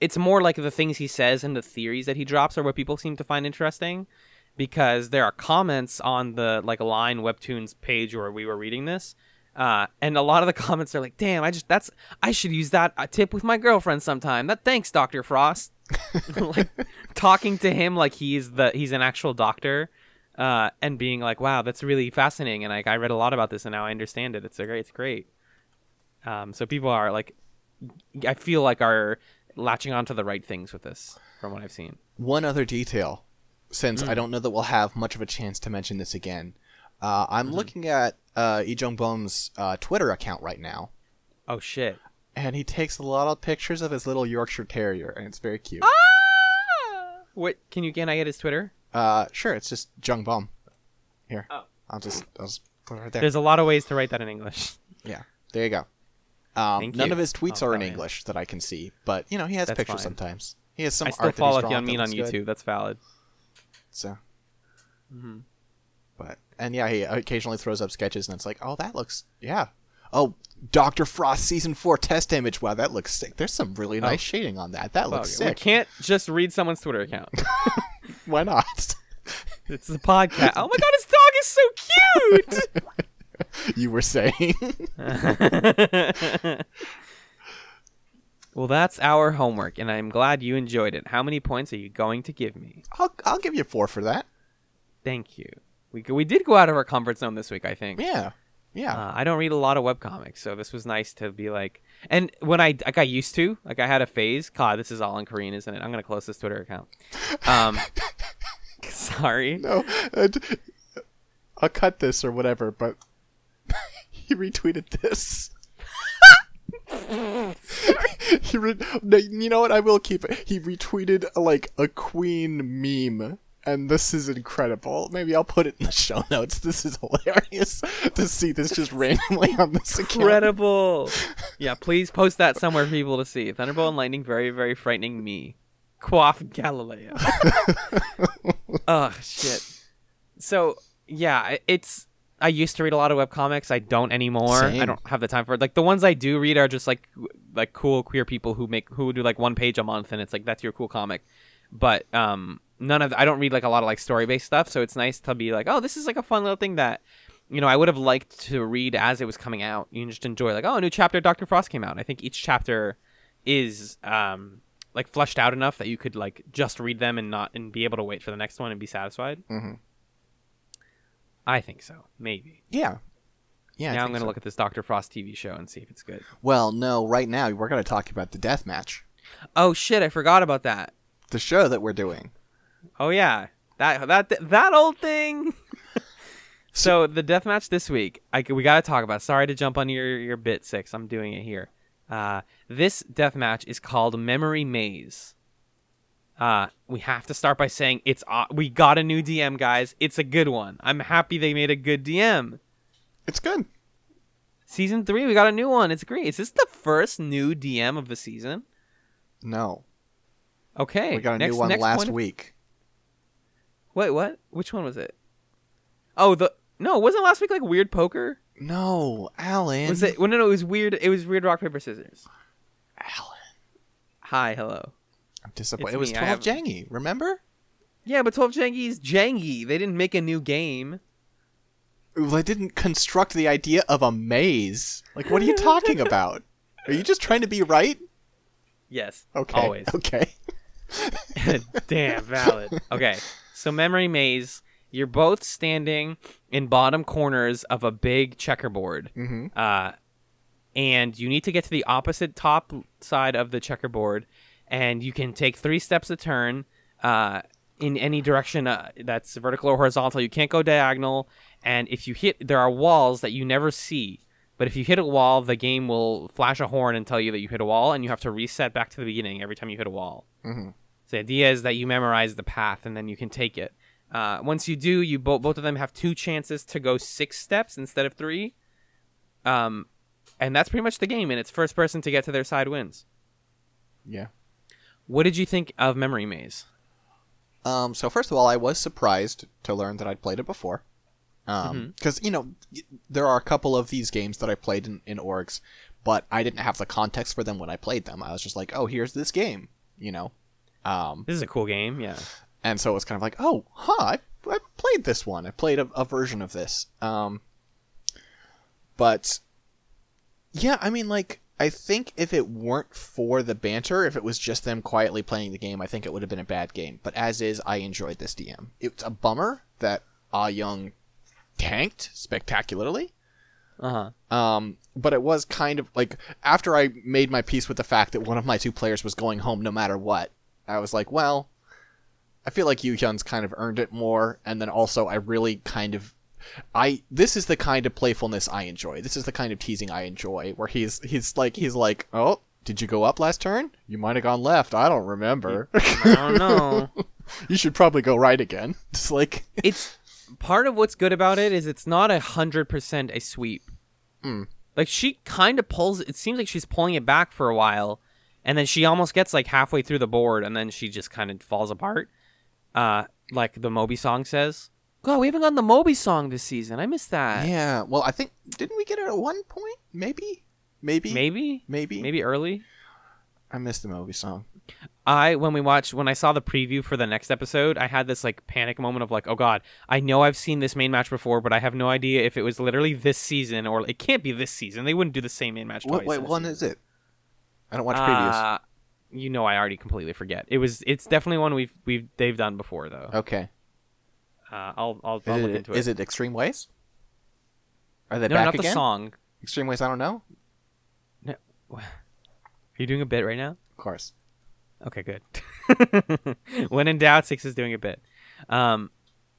it's more like the things he says and the theories that he drops are what people seem to find interesting. because there are comments on the like line webtoons page where we were reading this uh, and a lot of the comments are like damn i just that's i should use that uh, tip with my girlfriend sometime. That thanks dr frost. Like talking to him like he's the he's an actual doctor uh, and being like wow that's really fascinating and like i read a lot about this and now i understand it. It's a great it's great. Um, so people are like i feel like are latching onto the right things with this from what i've seen One other detail, since Mm. I don't know that we'll have much of a chance to mention this again. Uh, I'm Mm-hmm. looking at uh, Lee Jong Beom's uh, Twitter account right now, oh shit and he takes a lot of pictures of his little Yorkshire Terrier, and it's very cute. Ah! What can you can I get his Twitter? Uh, sure, it's just Jong Beom. Here, Oh. I'll just I'll just put it right there. There's a lot of ways to write that in English. Yeah, there you go. Um, none of his tweets Oh, are in brilliant. English that I can see, but you know he has That's pictures fine. sometimes. He has some I still art follow he's drawn Hyun Min on looks good, YouTube. That's valid. So, hmm but and yeah, he occasionally throws up sketches, and it's like, oh, that looks yeah. Oh, Doctor Frost season four test image. Wow, that looks sick. There's some really nice shading on that. That looks we sick. can't just read someone's Twitter account. Why not? it's a podcast. Oh my god, his dog is so cute. you were saying. well, that's our homework, and I'm glad you enjoyed it. How many points are you going to give me? I'll I'll give you four for that. Thank you. We we did go out of our comfort zone this week, I think. Yeah, yeah. Uh, I don't read a lot of webcomics, so this was nice to be like. And when I I used to like, I had a phase. God, this is all in Korean, isn't it? I'm gonna close this Twitter account. Um, sorry. no, uh, I'll cut this or whatever. But he retweeted this. he re- no, you know what? I will keep it. He retweeted like a Queen meme, and this is incredible. Maybe I'll put it in the show notes. This is hilarious to see this just randomly on this account. Incredible. yeah, please post that somewhere for people to see. Thunderbolt and lightning, very very frightening me. Quaff Galileo. oh shit. So yeah, it's. I used to read a lot of webcomics. I don't anymore. I don't have the time for it. Like the ones I do read are just like like cool queer people who make who do like one page a month, and it's like that's your cool comic. But um, none of I don't read like a lot of like story based stuff. So it's nice to be like, oh, this is like a fun little thing that you know I would have liked to read as it was coming out. You just enjoy like, oh, a new chapter Doctor Frost came out. I think each chapter is um like fleshed out enough that you could like just read them and not and be able to wait for the next one and be satisfied. Mhm. I think so. Maybe. Yeah. Yeah. Now I'm gonna so. look at this Doctor Frost TV show and see if it's good. Well, no. Right now, we're gonna talk about the death match, Oh shit! I forgot about that. the show that we're doing. Oh yeah, that that that old thing. so the death match this week, I we gotta talk about. Sorry to jump on your your bit six. I'm doing it here. Uh, this death match is called Memory Maze. Uh, we have to start by saying it's uh, we got a new DM, guys. It's a good one. I'm happy they made a good DM. It's good. Season three, we got a new one. It's great. Is this the first new DM of the season? No, Okay, we got a next, new one last of- week. Wait, what? Which one was it? Oh, the no, wasn't last week like weird poker? No, Alan. Was it? Well, no, no, it was weird. It was weird rock paper scissors. Alan. Hi, hello. I'm disappointed. It's It was me, 12 have- Janggi, remember? Yeah, but Twelve Janggi is janggi. They didn't make a new game. Well, they didn't construct the idea of a maze. Like, what are you talking about? Are you just trying to be right? Yes, Okay. always. Okay. Damn, valid. Okay, so memory maze. You're both standing in bottom corners of a big checkerboard. Mm-hmm. uh, and you need to get to the opposite top side of the checkerboard, and you can take three steps a turn uh, in any direction uh, that's vertical or horizontal. You can't go diagonal, and if you hit, there are walls that you never see. But if you hit a wall, the game will flash a horn and tell you that you hit a wall, and you have to reset back to the beginning every time you hit a wall. Mm-hmm. So the idea is that you memorize the path, and then you can take it. Uh, once you do, you bo- both of them have two chances to go six steps instead of three. Um, and that's pretty much the game. And it's first person to get to their side wins. Yeah. What did you think of Memory Maze? Um, so first of all, I was surprised to learn that I'd played it before. Um, because you know, there are a couple of these games that I played in, in orgs, but I didn't have the context for them when I played them. I was just like, oh, here's this game, you know. Um, This is a cool game. Yeah. and so it was kind of like, oh, huh, I've, played this one. I played a, a version of this. Um, but yeah, I mean, like, I think if it weren't for the banter, if it was just them quietly playing the game, I think it would have been a bad game. But as is, I enjoyed this DM. It's a bummer that Ah Young tanked spectacularly. Uh huh. Um, but it was kind of like after I made my peace with the fact that one of my two players was going home no matter what, I was like, well, I feel like Yu Hyun's kind of earned it more, and then also I really kind of I this is the kind of playfulness I enjoy. This is the kind of teasing I enjoy, where he's he's like he's like, oh, did you go up last turn? You might have gone left. I don't remember. I don't know. you should probably go right again. Just like it's part of what's good about it is it's not a hundred percent a sweep. Hmm. Like she kind of pulls. It seems like she's pulling it back for a while, and then she almost gets like halfway through the board, and then she just kind of falls apart. Uh, like the Moby song says. God, we haven't gotten the Moby song this season. I missed that. yeah. Well, I think didn't we get it at one point? Maybe, maybe, Maybe, maybe, maybe early. I missed the Moby song. I when we watched when I saw the preview for the next episode, I had this like panic moment of like, oh god, I know I've seen this main match before, but I have no idea if it was literally this season or it can't be this season. They wouldn't do the same main match. What, twice wait, one is it? I don't watch previews. Uh, you know, I already completely forget. It was. It's definitely one we've we've they've done before though. okay. Uh, I'll I'll, Is I'll look it, into it. is it Extreme Ways? Are they no, back not again? the song. Extreme Ways. I don't know. No. Are you doing a bit right now? Of course. Okay, good. when in doubt, six is doing a bit. Um,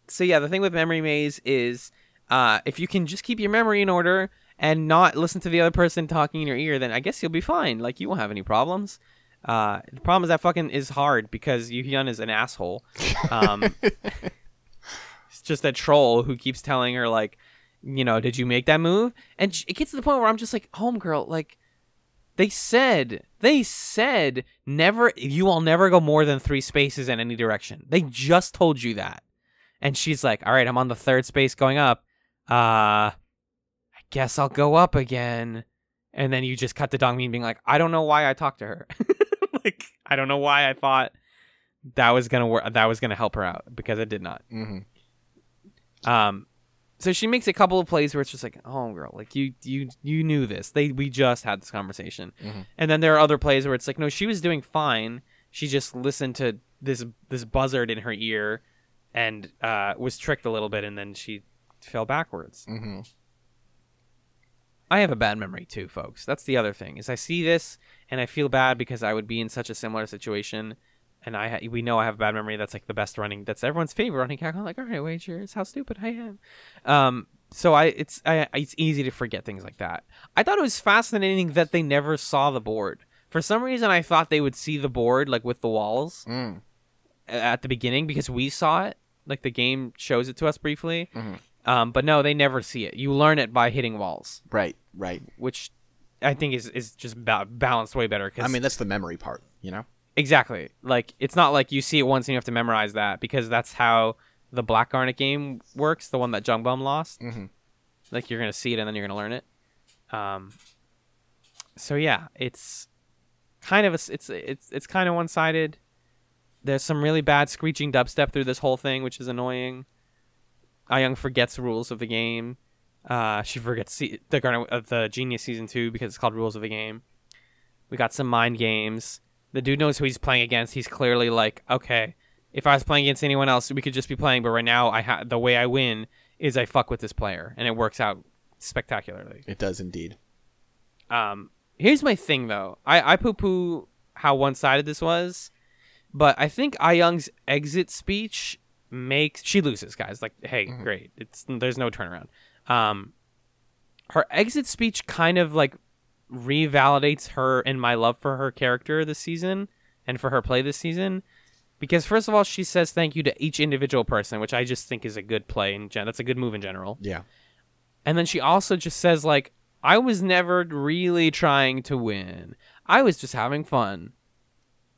so yeah, the thing with memory maze is, uh, if you can just keep your memory in order and not listen to the other person talking in your ear, then I guess you'll be fine. Like you won't have any problems. Uh, the problem is that fucking is hard because Yu Hyun is an asshole. Um, just a troll who keeps telling her like, you know, did you make that move? And it gets to the point where I'm just like, homegirl, like they said, they said never you will never go more than 3 spaces in any direction. They just told you that. And she's like, "All right, I'm on the third space going up. Uh I guess I'll go up again." And then you just cut the Dongmin being like, "I don't know why I talked to her." like, I don't know why I thought that was going to work that was going to help her out because it did not. Mm-hmm. Um, so she makes a couple of plays where it's just like, oh girl, like you you you knew this. They we just had this conversation, Mhm. and then there are other plays where it's like, no, she was doing fine. She just listened to this this buzzard in her ear, and uh, was tricked a little bit, and then she fell backwards. Mm-hmm. I have a bad memory too, folks. That's the other thing is I see this and I feel bad because I would be in such a similar situation, and I ha- we know I have a bad memory. That's like the best running. That's everyone's favorite running gag. I'm like, all right, wager is how stupid I am. Um, so I it's I it's easy to forget things like that. I thought it was fascinating that they never saw the board. For some reason, I thought they would see the board like with the walls Mm. at the beginning because we saw it. Like the game shows it to us briefly. Mhm. Um, but no, they never see it. You learn it by hitting walls Right. Right. which I think is is just ba- balanced way better. Cause I mean, that's the memory part. You know. Exactly. Like it's not like you see it once and you have to memorize that because that's how the Black Garnet game works. The one that Jungbum lost. Mm-hmm. Like you're gonna see it and then you're gonna learn it. Um. So yeah, it's kind of a, it's it's it's kind of one sided. There's some really bad screeching dubstep through this whole thing, which is annoying. Ayung forgets rules of the game. Uh, she forgets se- the Garnet of the Genius season two because it's called Rules of the Game. We got some mind games. The dude knows who he's playing against. He's clearly like, okay, if I was playing against anyone else, we could just be playing. But right now, I ha- the way I win is I fuck with this player, and it works out spectacularly. It does indeed. Um, here's my thing though. I I poo poo how one sided this was, but I think Ah Young's exit speech makes she loses, guys. Like, hey, great. It's there's no turnaround. Um, her exit speech kind of like revalidates her and my love for her character this season and for her play this season. Because first of all, she says thank you to each individual person, which I just think is a good play in gen. That's a good move in general. Yeah. And then she also just says like, I was never really trying to win. I was just having fun.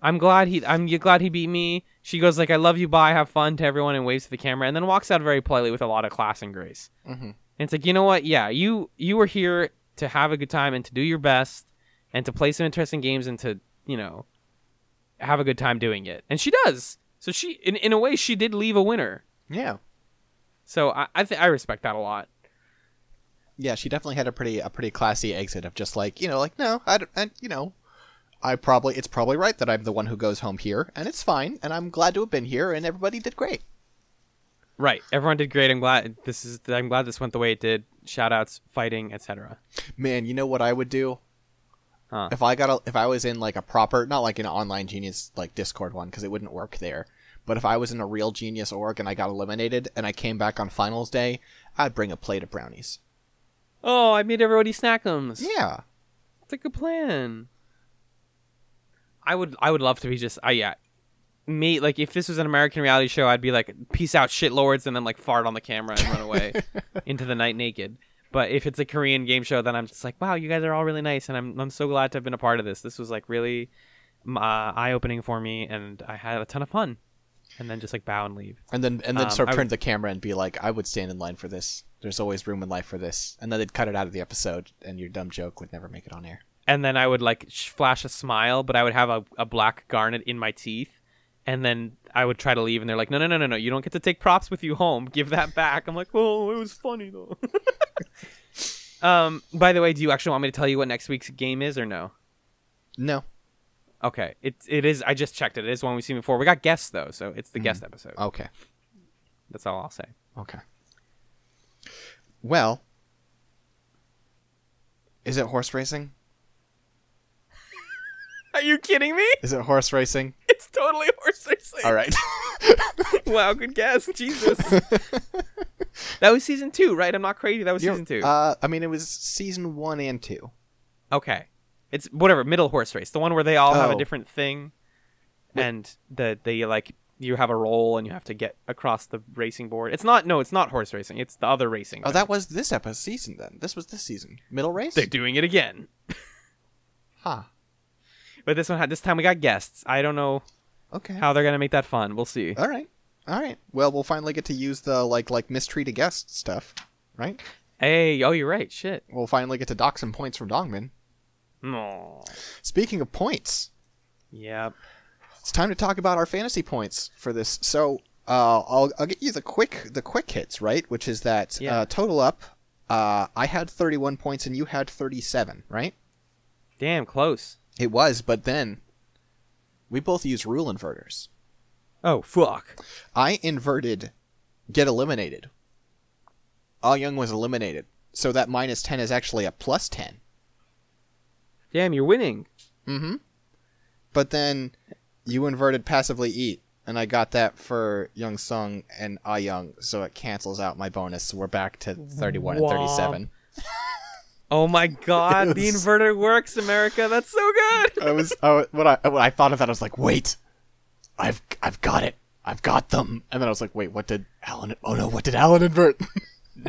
I'm glad he I'm glad he beat me. She goes like, "I love you, bye, have fun" to everyone and waves to the camera, and then walks out very politely with a lot of class and grace. Mm-hmm. And it's like, you know what? Yeah, you you were here to have a good time and to do your best and to play some interesting games and to you know have a good time doing it. And she does. So she in in a way she did leave a winner. Yeah. So I I, th- I respect that a lot. Yeah, she definitely had a pretty a pretty classy exit of just like you know like no I, don't- and you know I probably it's probably right that I'm the one who goes home here and it's fine and I'm glad to have been here and everybody did great. Right. Everyone did great. I'm glad this is. I'm glad this went the way it did. Shout outs, fighting, etc. Man, you know what I would do Huh. if I got a, if I was in like a proper not like an online genius like Discord one because it wouldn't work there. But if I was in a real genius org and I got eliminated and I came back on finals day, I'd bring a plate of brownies. Oh, I made everybody snackums. Yeah. It's a good plan. I would I would love to be just I yeah. Me like if this was an American reality show, I'd be like peace out shit lords and then like fart on the camera and run away into the night naked. But if it's a Korean game show, then I'm just like, wow, you guys are all really nice, and I'm I'm so glad to have been a part of this. This was like really uh, eye opening for me, and I had a ton of fun. And then just like bow and leave. And then and then Um, sort of turn to the camera and be like, I would stand in line for this. There's always room in life for this. And then they'd cut it out of the episode and your dumb joke would never make it on air. and then I would like flash a smile, but I would have a, a black garnet in my teeth, and then I would try to leave, and they're like, "No, no, no, no, no! You don't get to take props with you home. Give that back." I'm like, "Oh, it was funny though." um. By the way, do you actually want me to tell you what next week's game is, or no? No. Okay, it it is. I just checked it. It is one we've seen before. We got guests though, so it's the guest episode. Okay. That's all I'll say. Okay. Well, is it horse racing? Are you kidding me? Is it horse racing? It's totally horse racing. All right. wow, good guess. Jesus. that was season two, right? I'm not crazy. That was You're- season two. Uh, I mean, it was season one and two. Okay. It's whatever, middle horse race. The one where they all have a Oh. different thing Wait. and the they like you have a role and you have to get across the racing board. It's not no, it's not horse racing. It's the other racing. Oh, thing. that was this episode season then. This was this season. Middle race? they're doing it again. Huh. But this one had this time we got guests. I don't know Okay. how they're going to make that fun. We'll see. All right. All right. Well, we'll finally get to use the like like mistreated guest stuff, right? Hey, oh, you're right. Shit. We'll finally get to dock some points from Dongmin. No. Speaking of points, Yep. it's time to talk about our fantasy points for this. So, uh, I'll I'll get you the quick the quick hits, right? Which is that Yeah. uh, total up. Uh, I had 31 points and you had 37, right? Damn, close. It was, but then we both use rule inverters. Oh, fuck. I inverted get eliminated. Ah Young was eliminated. So that minus 10 is actually a plus 10. Damn, you're winning. Mm-hmm. But then you inverted passively eat, and I got that for Young Sung and Ah Young, so it cancels out my bonus. So we're back to 31 and Wow. 37. Oh my god, the inverter works, America. That's so good. I was I, when I when I thought of that, I was like, wait, I've I've got it, I've got them. And then I was like, wait, what did Alan? Oh no, what did Alan invert?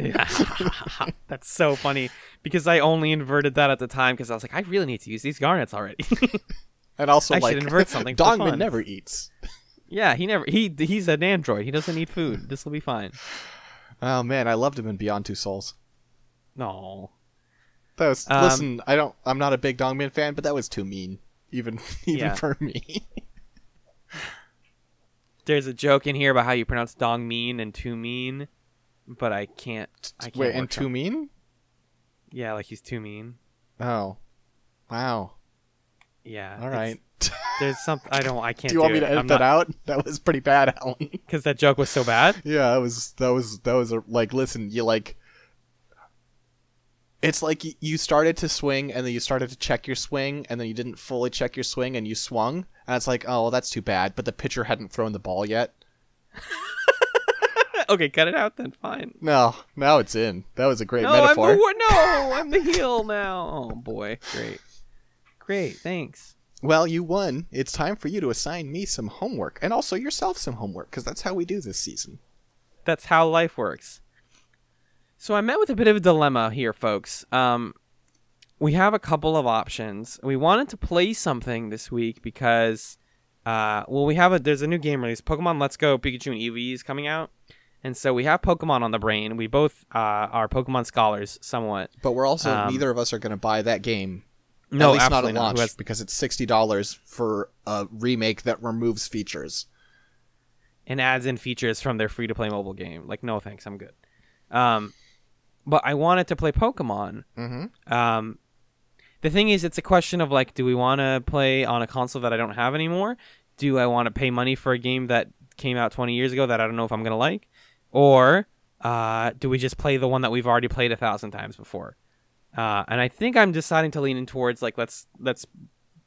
That's so funny because I only inverted that at the time because I was like, I really need to use these garnets already. and also I should like invert something Dongmin never eats. yeah, he never he he's an android. He doesn't need food. This will be fine. Oh man, I loved him in Beyond Two Souls. No. That was Um, listen. I don't. I'm not a big Dongmin fan, but that was too mean, even even Yeah. for me. There's a joke in here about how you pronounce dong mean and too mean, but I can't. I can't Wait, and too mean? Yeah, like he's too mean. Oh, wow. Yeah. All right. There's something I don't. I can't. do you want me to edit I'm that not, out? That was pretty bad, Alan. Because that joke was so bad. yeah, that was that was that was a, like listen, you like. It's like you started to swing, and then you started to check your swing, and then you didn't fully check your swing, and you swung, and it's like, oh, well, that's too bad. But the pitcher hadn't thrown the ball yet. okay, cut it out then. Fine. No, now it's in. That was a great No, metaphor. I'm the, no, I'm the heel now. Oh boy, great, great. Thanks. Well, you won. It's time for you to assign me some homework, and also yourself some homework, because that's how we do this season. That's how life works. So I met with a bit of a dilemma here, folks. Um, we have a couple of options. We wanted to play something this week because, uh, well, we have a there's a new game release, Pokemon Let's Go Pikachu and Eevee is coming out, and so we have Pokemon on the brain. We both uh, are Pokemon scholars, somewhat. But we're also Um, neither of us are going to buy that game. No, at least not at launch has- because it's sixty dollars for a remake that removes features. and adds in features from their free to play mobile game. Like, no thanks, I'm good. Um, but I wanted to play Pokemon. Mm-hmm. Um, the thing is, it's a question of like, do we want to play on a console that I don't have anymore? Do I want to pay money for a game that came out 20 years ago that I don't know if I'm gonna like, or uh, do we just play the one that we've already played a thousand times before? Uh, and I think I'm deciding to lean in towards like let's let's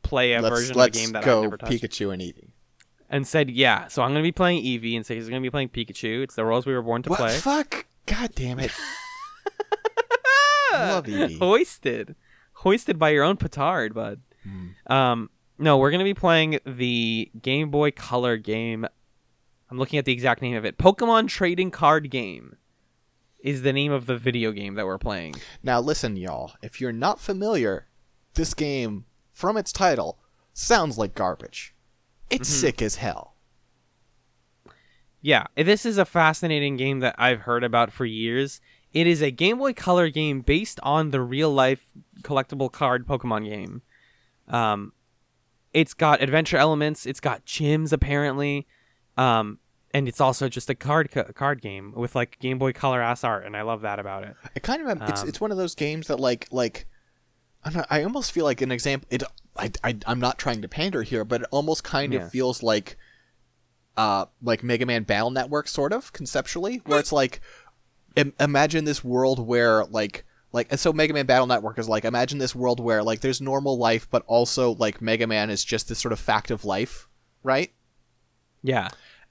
play a let's version let's of the game that I've never touched. Pikachu and Eevee. and said, yeah, so I'm gonna be playing Eevee, and so he's gonna be playing Pikachu. It's the roles we were born to What play. fuck? God damn it! Love. Hoisted, hoisted by your own petard, bud. Hmm. Um, no, we're gonna be playing the Game Boy Color game. I'm looking at the exact name of it. Pokemon Trading Card Game is the name of the video game that we're playing. Now listen, y'all. If you're not familiar, this game, from its title, sounds like garbage. It's Mhm. sick as hell. Yeah, this is a fascinating game that I've heard about for years. It is a Game Boy Color game based on the real life collectible card Pokemon game. Um, it's got adventure elements. It's got gyms apparently, um, and it's also just a card ca- card game with like Game Boy Color ass art, and I love that about it. I kind of it's Um, it's one of those games that like like I, know, I almost feel like an example. It I, I I'm not trying to pander here, but it almost kind Yeah. of feels like uh like Mega Man Battle Network sort of conceptually, where it's like Im- imagine this world where like like and so Mega Man Battle Network is like imagine this world where like there's normal life, but also like Mega Man is just this sort of fact of life, right? Yeah,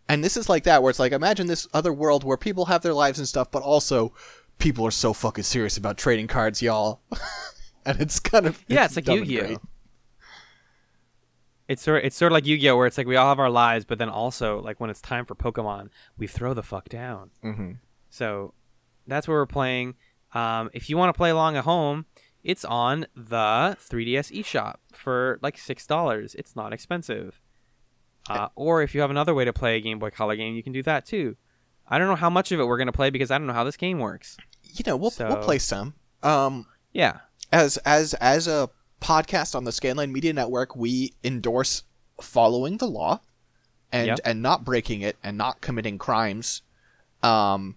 And this is like that, where it's like, imagine this other world where people have their lives and stuff, but also people are so fucking serious about trading cards, y'all. and it's kind of Yeah, it's like Yu-Gi-Oh. it's sort it's sort of like Yu Gi Oh, where it's like we all have our lives, but then also like when it's time for Pokemon, we throw the fuck down. Mhm. So that's where we're playing. Um, if you want to play along at home, it's on the 3DS eShop for like six dollars. It's not expensive. Uh, or if you have another way to play a Game Boy Color game, you can do that too. I don't know how much of it we're gonna play because I don't know how this game works. You know, we'll we'll play some. Um, Yeah, as as as a podcast on the Scanline Media Network, we endorse following the law and Yep. and not breaking it and not committing crimes. Um,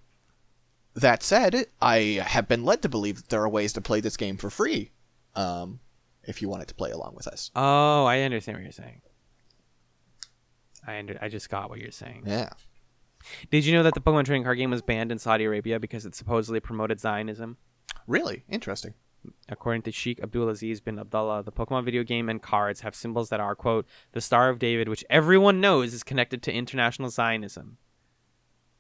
that said, I have been led to believe that there are ways to play this game for free. Um, if you wanted to play along with us, Oh, I understand what you're saying. I under- I just got what you're saying. yeah. Did you know that the Pokemon trading card game was banned in Saudi Arabia because it supposedly promoted Zionism? Really interesting. According to Sheikh Abdulaziz bin Abdullah, the Pokemon video game and cards have symbols that are, quote, the Star of David, which everyone knows is connected to international Zionism.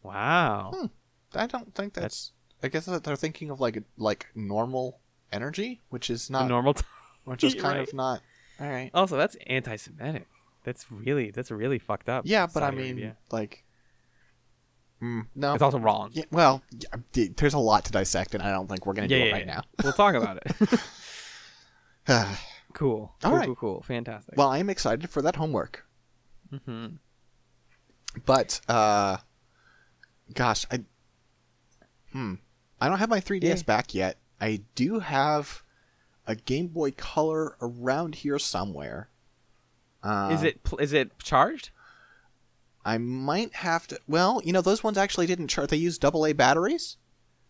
Wow. Hmm. I don't think that's. I guess that they're thinking of like like normal energy, which is not, normal. T- which is kind right. of not. All right. also, that's anti Semitic. That's really, that's really fucked up. Yeah, but I mean, Arabia. like, mm, no. it's also wrong. Yeah, well, yeah, there's a lot to dissect, and I don't think we're gonna Yeah, do it right yeah. We'll talk about it. cool. All cool, right. cool, cool. Fantastic. well, I am excited for that homework, hmm but uh, gosh, I, hmm, I don't have my 3ds Yeah. back yet. I do have a Game Boy Color around here somewhere. Uh, is it, pl- is it charged? I might have to. Well, you know, those ones actually didn't charge. They used AA batteries.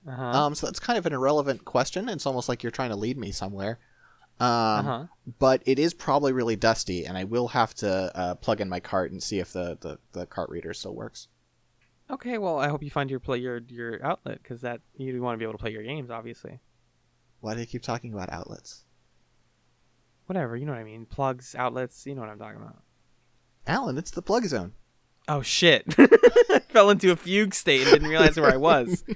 Uh-huh. Um, so that's kind of an irrelevant question. It's almost like you're trying to lead me somewhere. Um, uh-huh. but it is probably really dusty, and I will have to uh, plug in my cart and see if the, the, the cart reader still works. Okay, well, I hope you find your play your your outlet because that you want to be able to play your games, obviously. Why do you keep talking about outlets? Whatever, you know what I mean. Plugs, outlets, you know what I'm talking about. Alan, it's the plug zone. Oh shit! I fell into a fugue state and didn't realize where I was.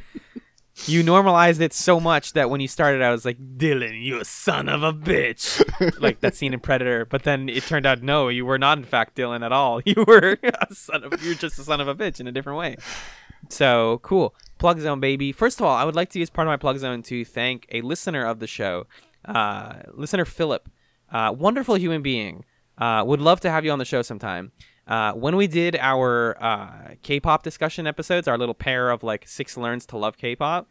You normalized it so much that when you started, I was like, "Dillon, you son of a bitch!" like that scene in Predator. But then it turned out, no, you were not in fact Dillon at all. You were a son of, you're just a son of a bitch in a different way. So cool, plug zone, baby. First of all, I would like to use part of my plug zone to thank a listener of the show, uh, listener Philip, uh, wonderful human being. Uh, would love to have you on the show sometime. Uh, when we did our uh, K-pop discussion episodes, our little pair of like six learns to love K-pop,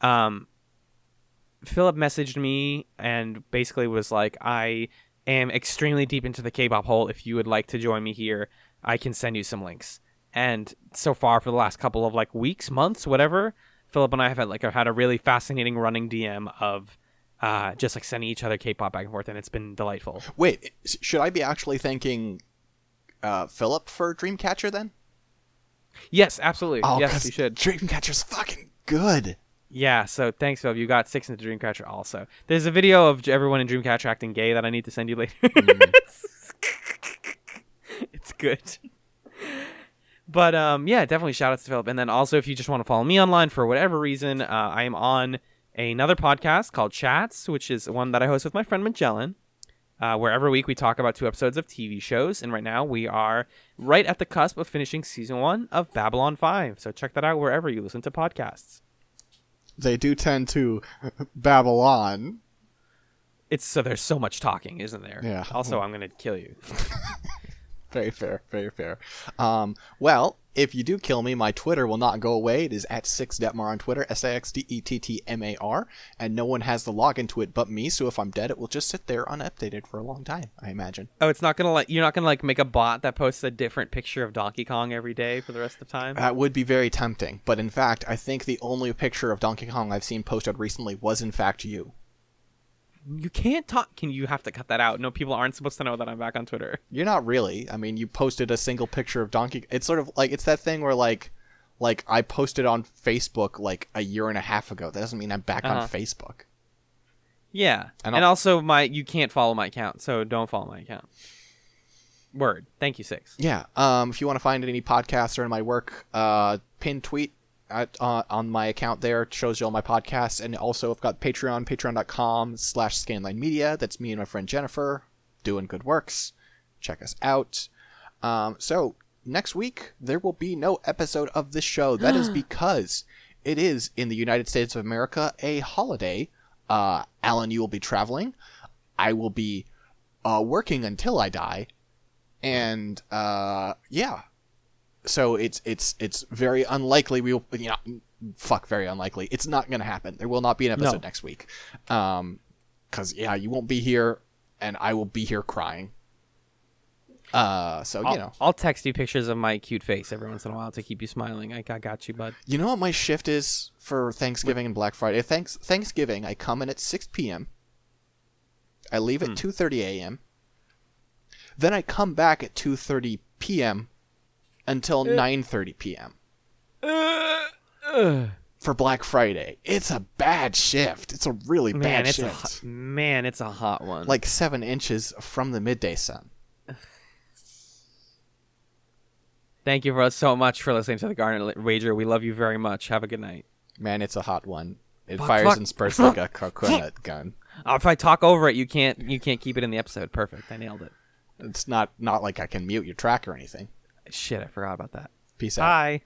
um, Philip messaged me and basically was like, "I am extremely deep into the K-pop hole. If you would like to join me here, I can send you some links." And so far, for the last couple of like weeks, months, whatever, Philip and I have had like had a really fascinating running DM of uh, just like sending each other K-pop back and forth, and it's been delightful. Wait, should I be actually thanking uh, Philip for Dreamcatcher then? Yes, absolutely. Oh, yes, you should. Dreamcatcher's fucking good. Yeah, so thanks, Philip. You got six into Dreamcatcher also. There's a video of everyone in Dreamcatcher acting gay that I need to send you later. it's good. But um, yeah, definitely shout outs to Philip. And then also, if you just want to follow me online for whatever reason, uh, I am on another podcast called Chats, which is one that I host with my friend Magellan. Uh, where every week we talk about two episodes of TV shows, and right now we are right at the cusp of finishing season one of Babylon 5. So check that out wherever you listen to podcasts. They do tend to Babylon. It's so there's so much talking, isn't there? Yeah. Also, I'm gonna kill you. Very fair, very fair. Um, well, if you do kill me, my Twitter will not go away. It is at 6dettmar on Twitter, S I X D E T T M A R, and no one has the login to it but me, so if I'm dead, it will just sit there unupdated for a long time, I imagine. Oh, it's not gonna like you're not gonna like make a bot that posts a different picture of Donkey Kong every day for the rest of time. That would be very tempting, but in fact, I think the only picture of Donkey Kong I've seen posted recently was in fact you. You can't talk. Can you have to cut that out? No, people aren't supposed to know that I'm back on Twitter. You're not really. I mean, you posted a single picture of Donkey. It's sort of like it's that thing where like, like I posted on Facebook like a year and a half ago. That doesn't mean I'm back Uh-huh. on Facebook. Yeah, And and, also my you can't follow my account, so don't follow my account. Word. Thank you, six. Yeah. Um, if you want to find any podcasts or in my work, uh, pin tweet at, uh, on my account there it shows you all my podcasts, and also I've got Patreon, Patreon.com/slash Scanline Media. That's me and my friend Jennifer doing good works. Check us out. Um, so next week there will be no episode of this show. That is because it is in the United States of America a holiday. Uh, Alan, you will be traveling. I will be uh, working until I die and uh, yeah, so it's it's it's very unlikely we will you know fuck very unlikely it's not gonna happen. There will not be an episode No. next week, um, because yeah, you won't be here, and I will be here crying. Uh, so I'll, you know, I'll text you pictures of my cute face every once in a while to keep you smiling. I, I got you, bud. you know what my shift is for Thanksgiving and Black Friday. Thanks Thanksgiving, I come in at six p.m. I leave at two thirty a.m. Then I come back at two thirty p.m. until nine thirty p.m. for Black Friday. It's a bad shift. It's a really Man, bad it's a shift. hot, man, it's a hot one. Like seven inches from the midday sun. Thank you for so much for listening to the Garnet Wager. We love you very much. Have a good night. Man, it's a hot one. It Fuck, fires fuck. and spurts like a coconut gun. Uh, if I talk over it, you can't you can't keep it in the episode. Perfect. I nailed it. It's not not like I can mute your track or anything. Shit, I forgot about that. Peace out. Bye.